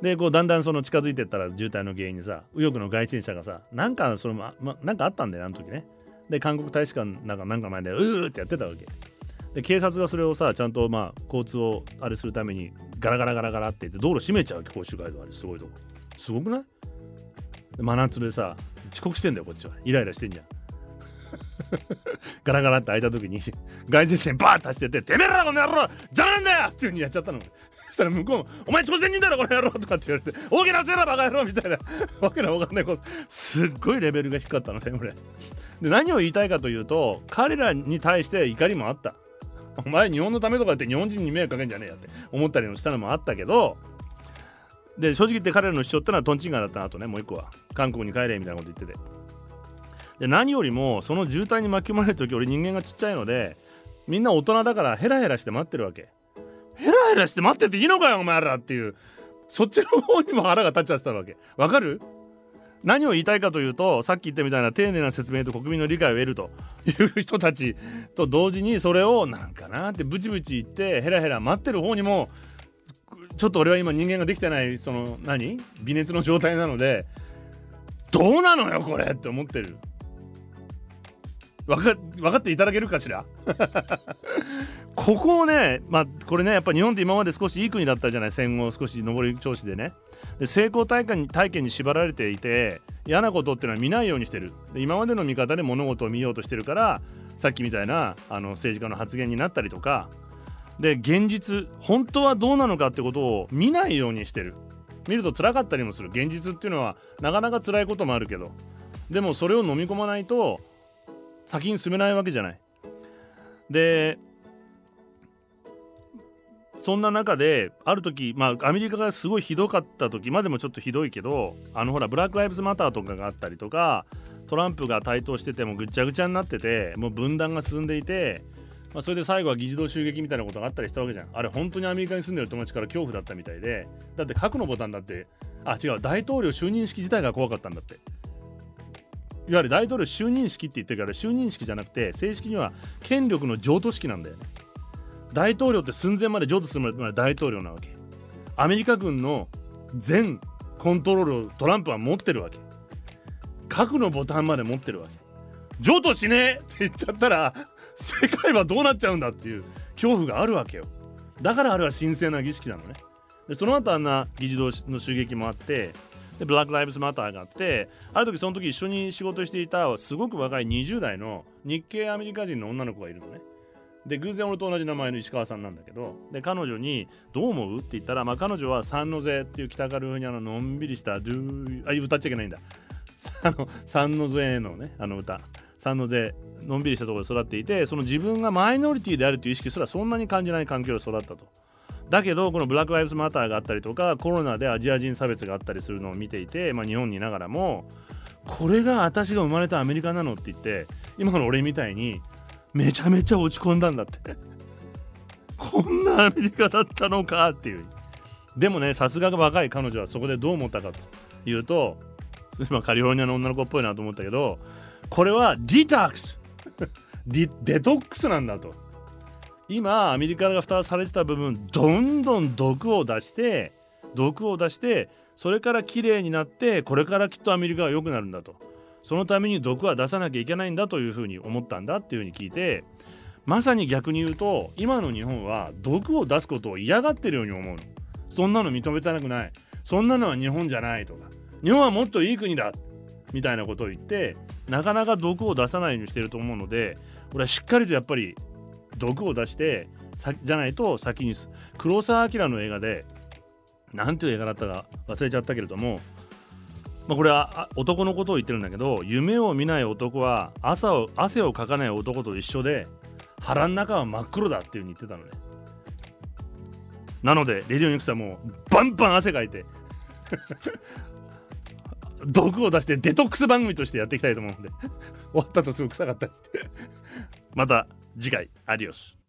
でこうだんだんその近づいてったら渋滞の原因にさ右翼の外人車がさなんかそのま、ま、なんかあったんだよあの時ね。で韓国大使館なんかなんか前でうーってやってたわけ。で警察がそれをさちゃんとまあ交通をあれするためにガラガラガラガラって言って道路閉めちゃうわけ甲州街道あれすごいとこ。すごくない？真夏でさ遅刻してんだよこっちは。イライラしてんじゃん。ガラガラって開いた時に外人線バーッと走ってて「てめえらこの野郎邪魔なんだよ!」っていう風にやっちゃったの。そしたら向こうも「お前当然人だろこの野郎!」とかって言われて「大きなせえらバカ野郎!」みたいな。わけのわかんないこと。すっごいレベルが低かったのねこれで何を言いたいかというと彼らに対して怒りもあった。お前日本のためとかって日本人に迷惑かけんじゃねえやって思ったりもしたのもあったけどで正直言って彼らの主張ってのはトンチンガンだったなとねもう一個は。韓国に帰れみたいなこと言ってて。で何よりもその渋滞に巻き込まれる時俺人間がちっちゃいのでみんな大人だからヘラヘラして待ってるわけ。ヘラヘラして待ってていいのかよお前らっていうそっちの方にも腹が立っちゃってたわけ。わかる？何を言いたいかというとさっき言ったみたいな丁寧な説明と国民の理解を得ると。いう人たちと同時にそれをなんかなってブチブチ言ってヘラヘラ待ってる方にもちょっと俺は今人間ができてないその何？微熱の状態なのでどうなのよこれって思ってる。分か分かっていただけるかしら？ここをねまあこれねやっぱ日本って今まで少しいい国だったじゃない？戦後少し上り調子でね。で成功体験に体験に縛られていて嫌なことっていうのは見ないようにしてる。で今までの見方で物事を見ようとしてるからさっきみたいなあの政治家の発言になったりとか。で現実本当はどうなのかってことを見ないようにしてる。見ると辛かったりもする。現実っていうのはなかなか辛いこともあるけど。でもそれを飲み込まないと先に進めないわけじゃない。でそんな中である時まあアメリカがすごいひどかった時までもちょっとひどいけどあのほらブラック・ライブズ・マターとかがあったりとかトランプが台頭しててもぐっちゃぐちゃになっててもう分断が進んでいて、まあ、それで最後は議事堂襲撃みたいなことがあったりしたわけじゃん。あれ本当にアメリカに住んでる友達から恐怖だったみたいで。だって核のボタンだってあ違う大統領就任式自体が怖かったんだって。いわゆる大統領就任式って言ってるから就任式じゃなくて正式には権力の譲渡式なんだよね。大統領って寸前まで譲渡するまで大統領なわけ。アメリカ軍の全コントロールをトランプは持ってるわけ。核のボタンまで持ってるわけ。譲渡しねえって言っちゃったら世界はどうなっちゃうんだっていう恐怖があるわけよ。だからあれは神聖な儀式なのね。でその後あんな議事堂の襲撃もあってでブラック・ライブズ・マターがあってある時その時一緒に仕事していたすごく若い20代の日系アメリカ人の女の子がいるのね。で偶然俺と同じ名前の石川さんなんだけどで彼女に「どう思う?」って言ったら、まあ、彼女は「サンノゼ」っていう北カルフニアののんびりしたドゥあ歌っちゃいけないんだ あのサンノゼのねあの歌サンノゼのんびりしたところで育っていてその自分がマイノリティであるという意識すらそんなに感じない環境で育ったと。だけどこのブラック・ライブズ・マターがあったりとかコロナでアジア人差別があったりするのを見ていて、まあ、日本にいながらもこれが私が生まれたアメリカなのって言って今の俺みたいにめちゃめちゃ落ち込んだんだって。こんなアメリカだったのかっていう。でもねさすがが若い彼女はそこでどう思ったかというと まカリフォルニアの女の子っぽいなと思ったけどこれは ディタックスデデトックスなんだと。今アメリカが蓋されてた部分どんどん毒を出して毒を出してそれから綺麗になってこれからきっとアメリカが良くなるんだと。そのために毒は出さなきゃいけないんだというふうに思ったんだっていうふうに聞いてまさに逆に言うと今の日本は毒を出すことを嫌がってるように思うの。そんなの認めたくない。そんなのは日本じゃないとか。日本はもっといい国だ。みたいなことを言ってなかなか毒を出さないようにしてると思うので俺はしっかりとやっぱり毒を出してじゃないと先に黒澤明の映画で何ていう映画だったか忘れちゃったけれども、まあ、これは男のことを言ってるんだけど夢を見ない男は朝を汗をかかない男と一緒で腹の中は真っ黒だっていう風に言ってたのね。なのでレディオニクスはもうバンバン汗かいて 毒を出してデトックス番組としてやっていきたいと思うんで終わったとすぐ臭かったりして。また次回。アディオス。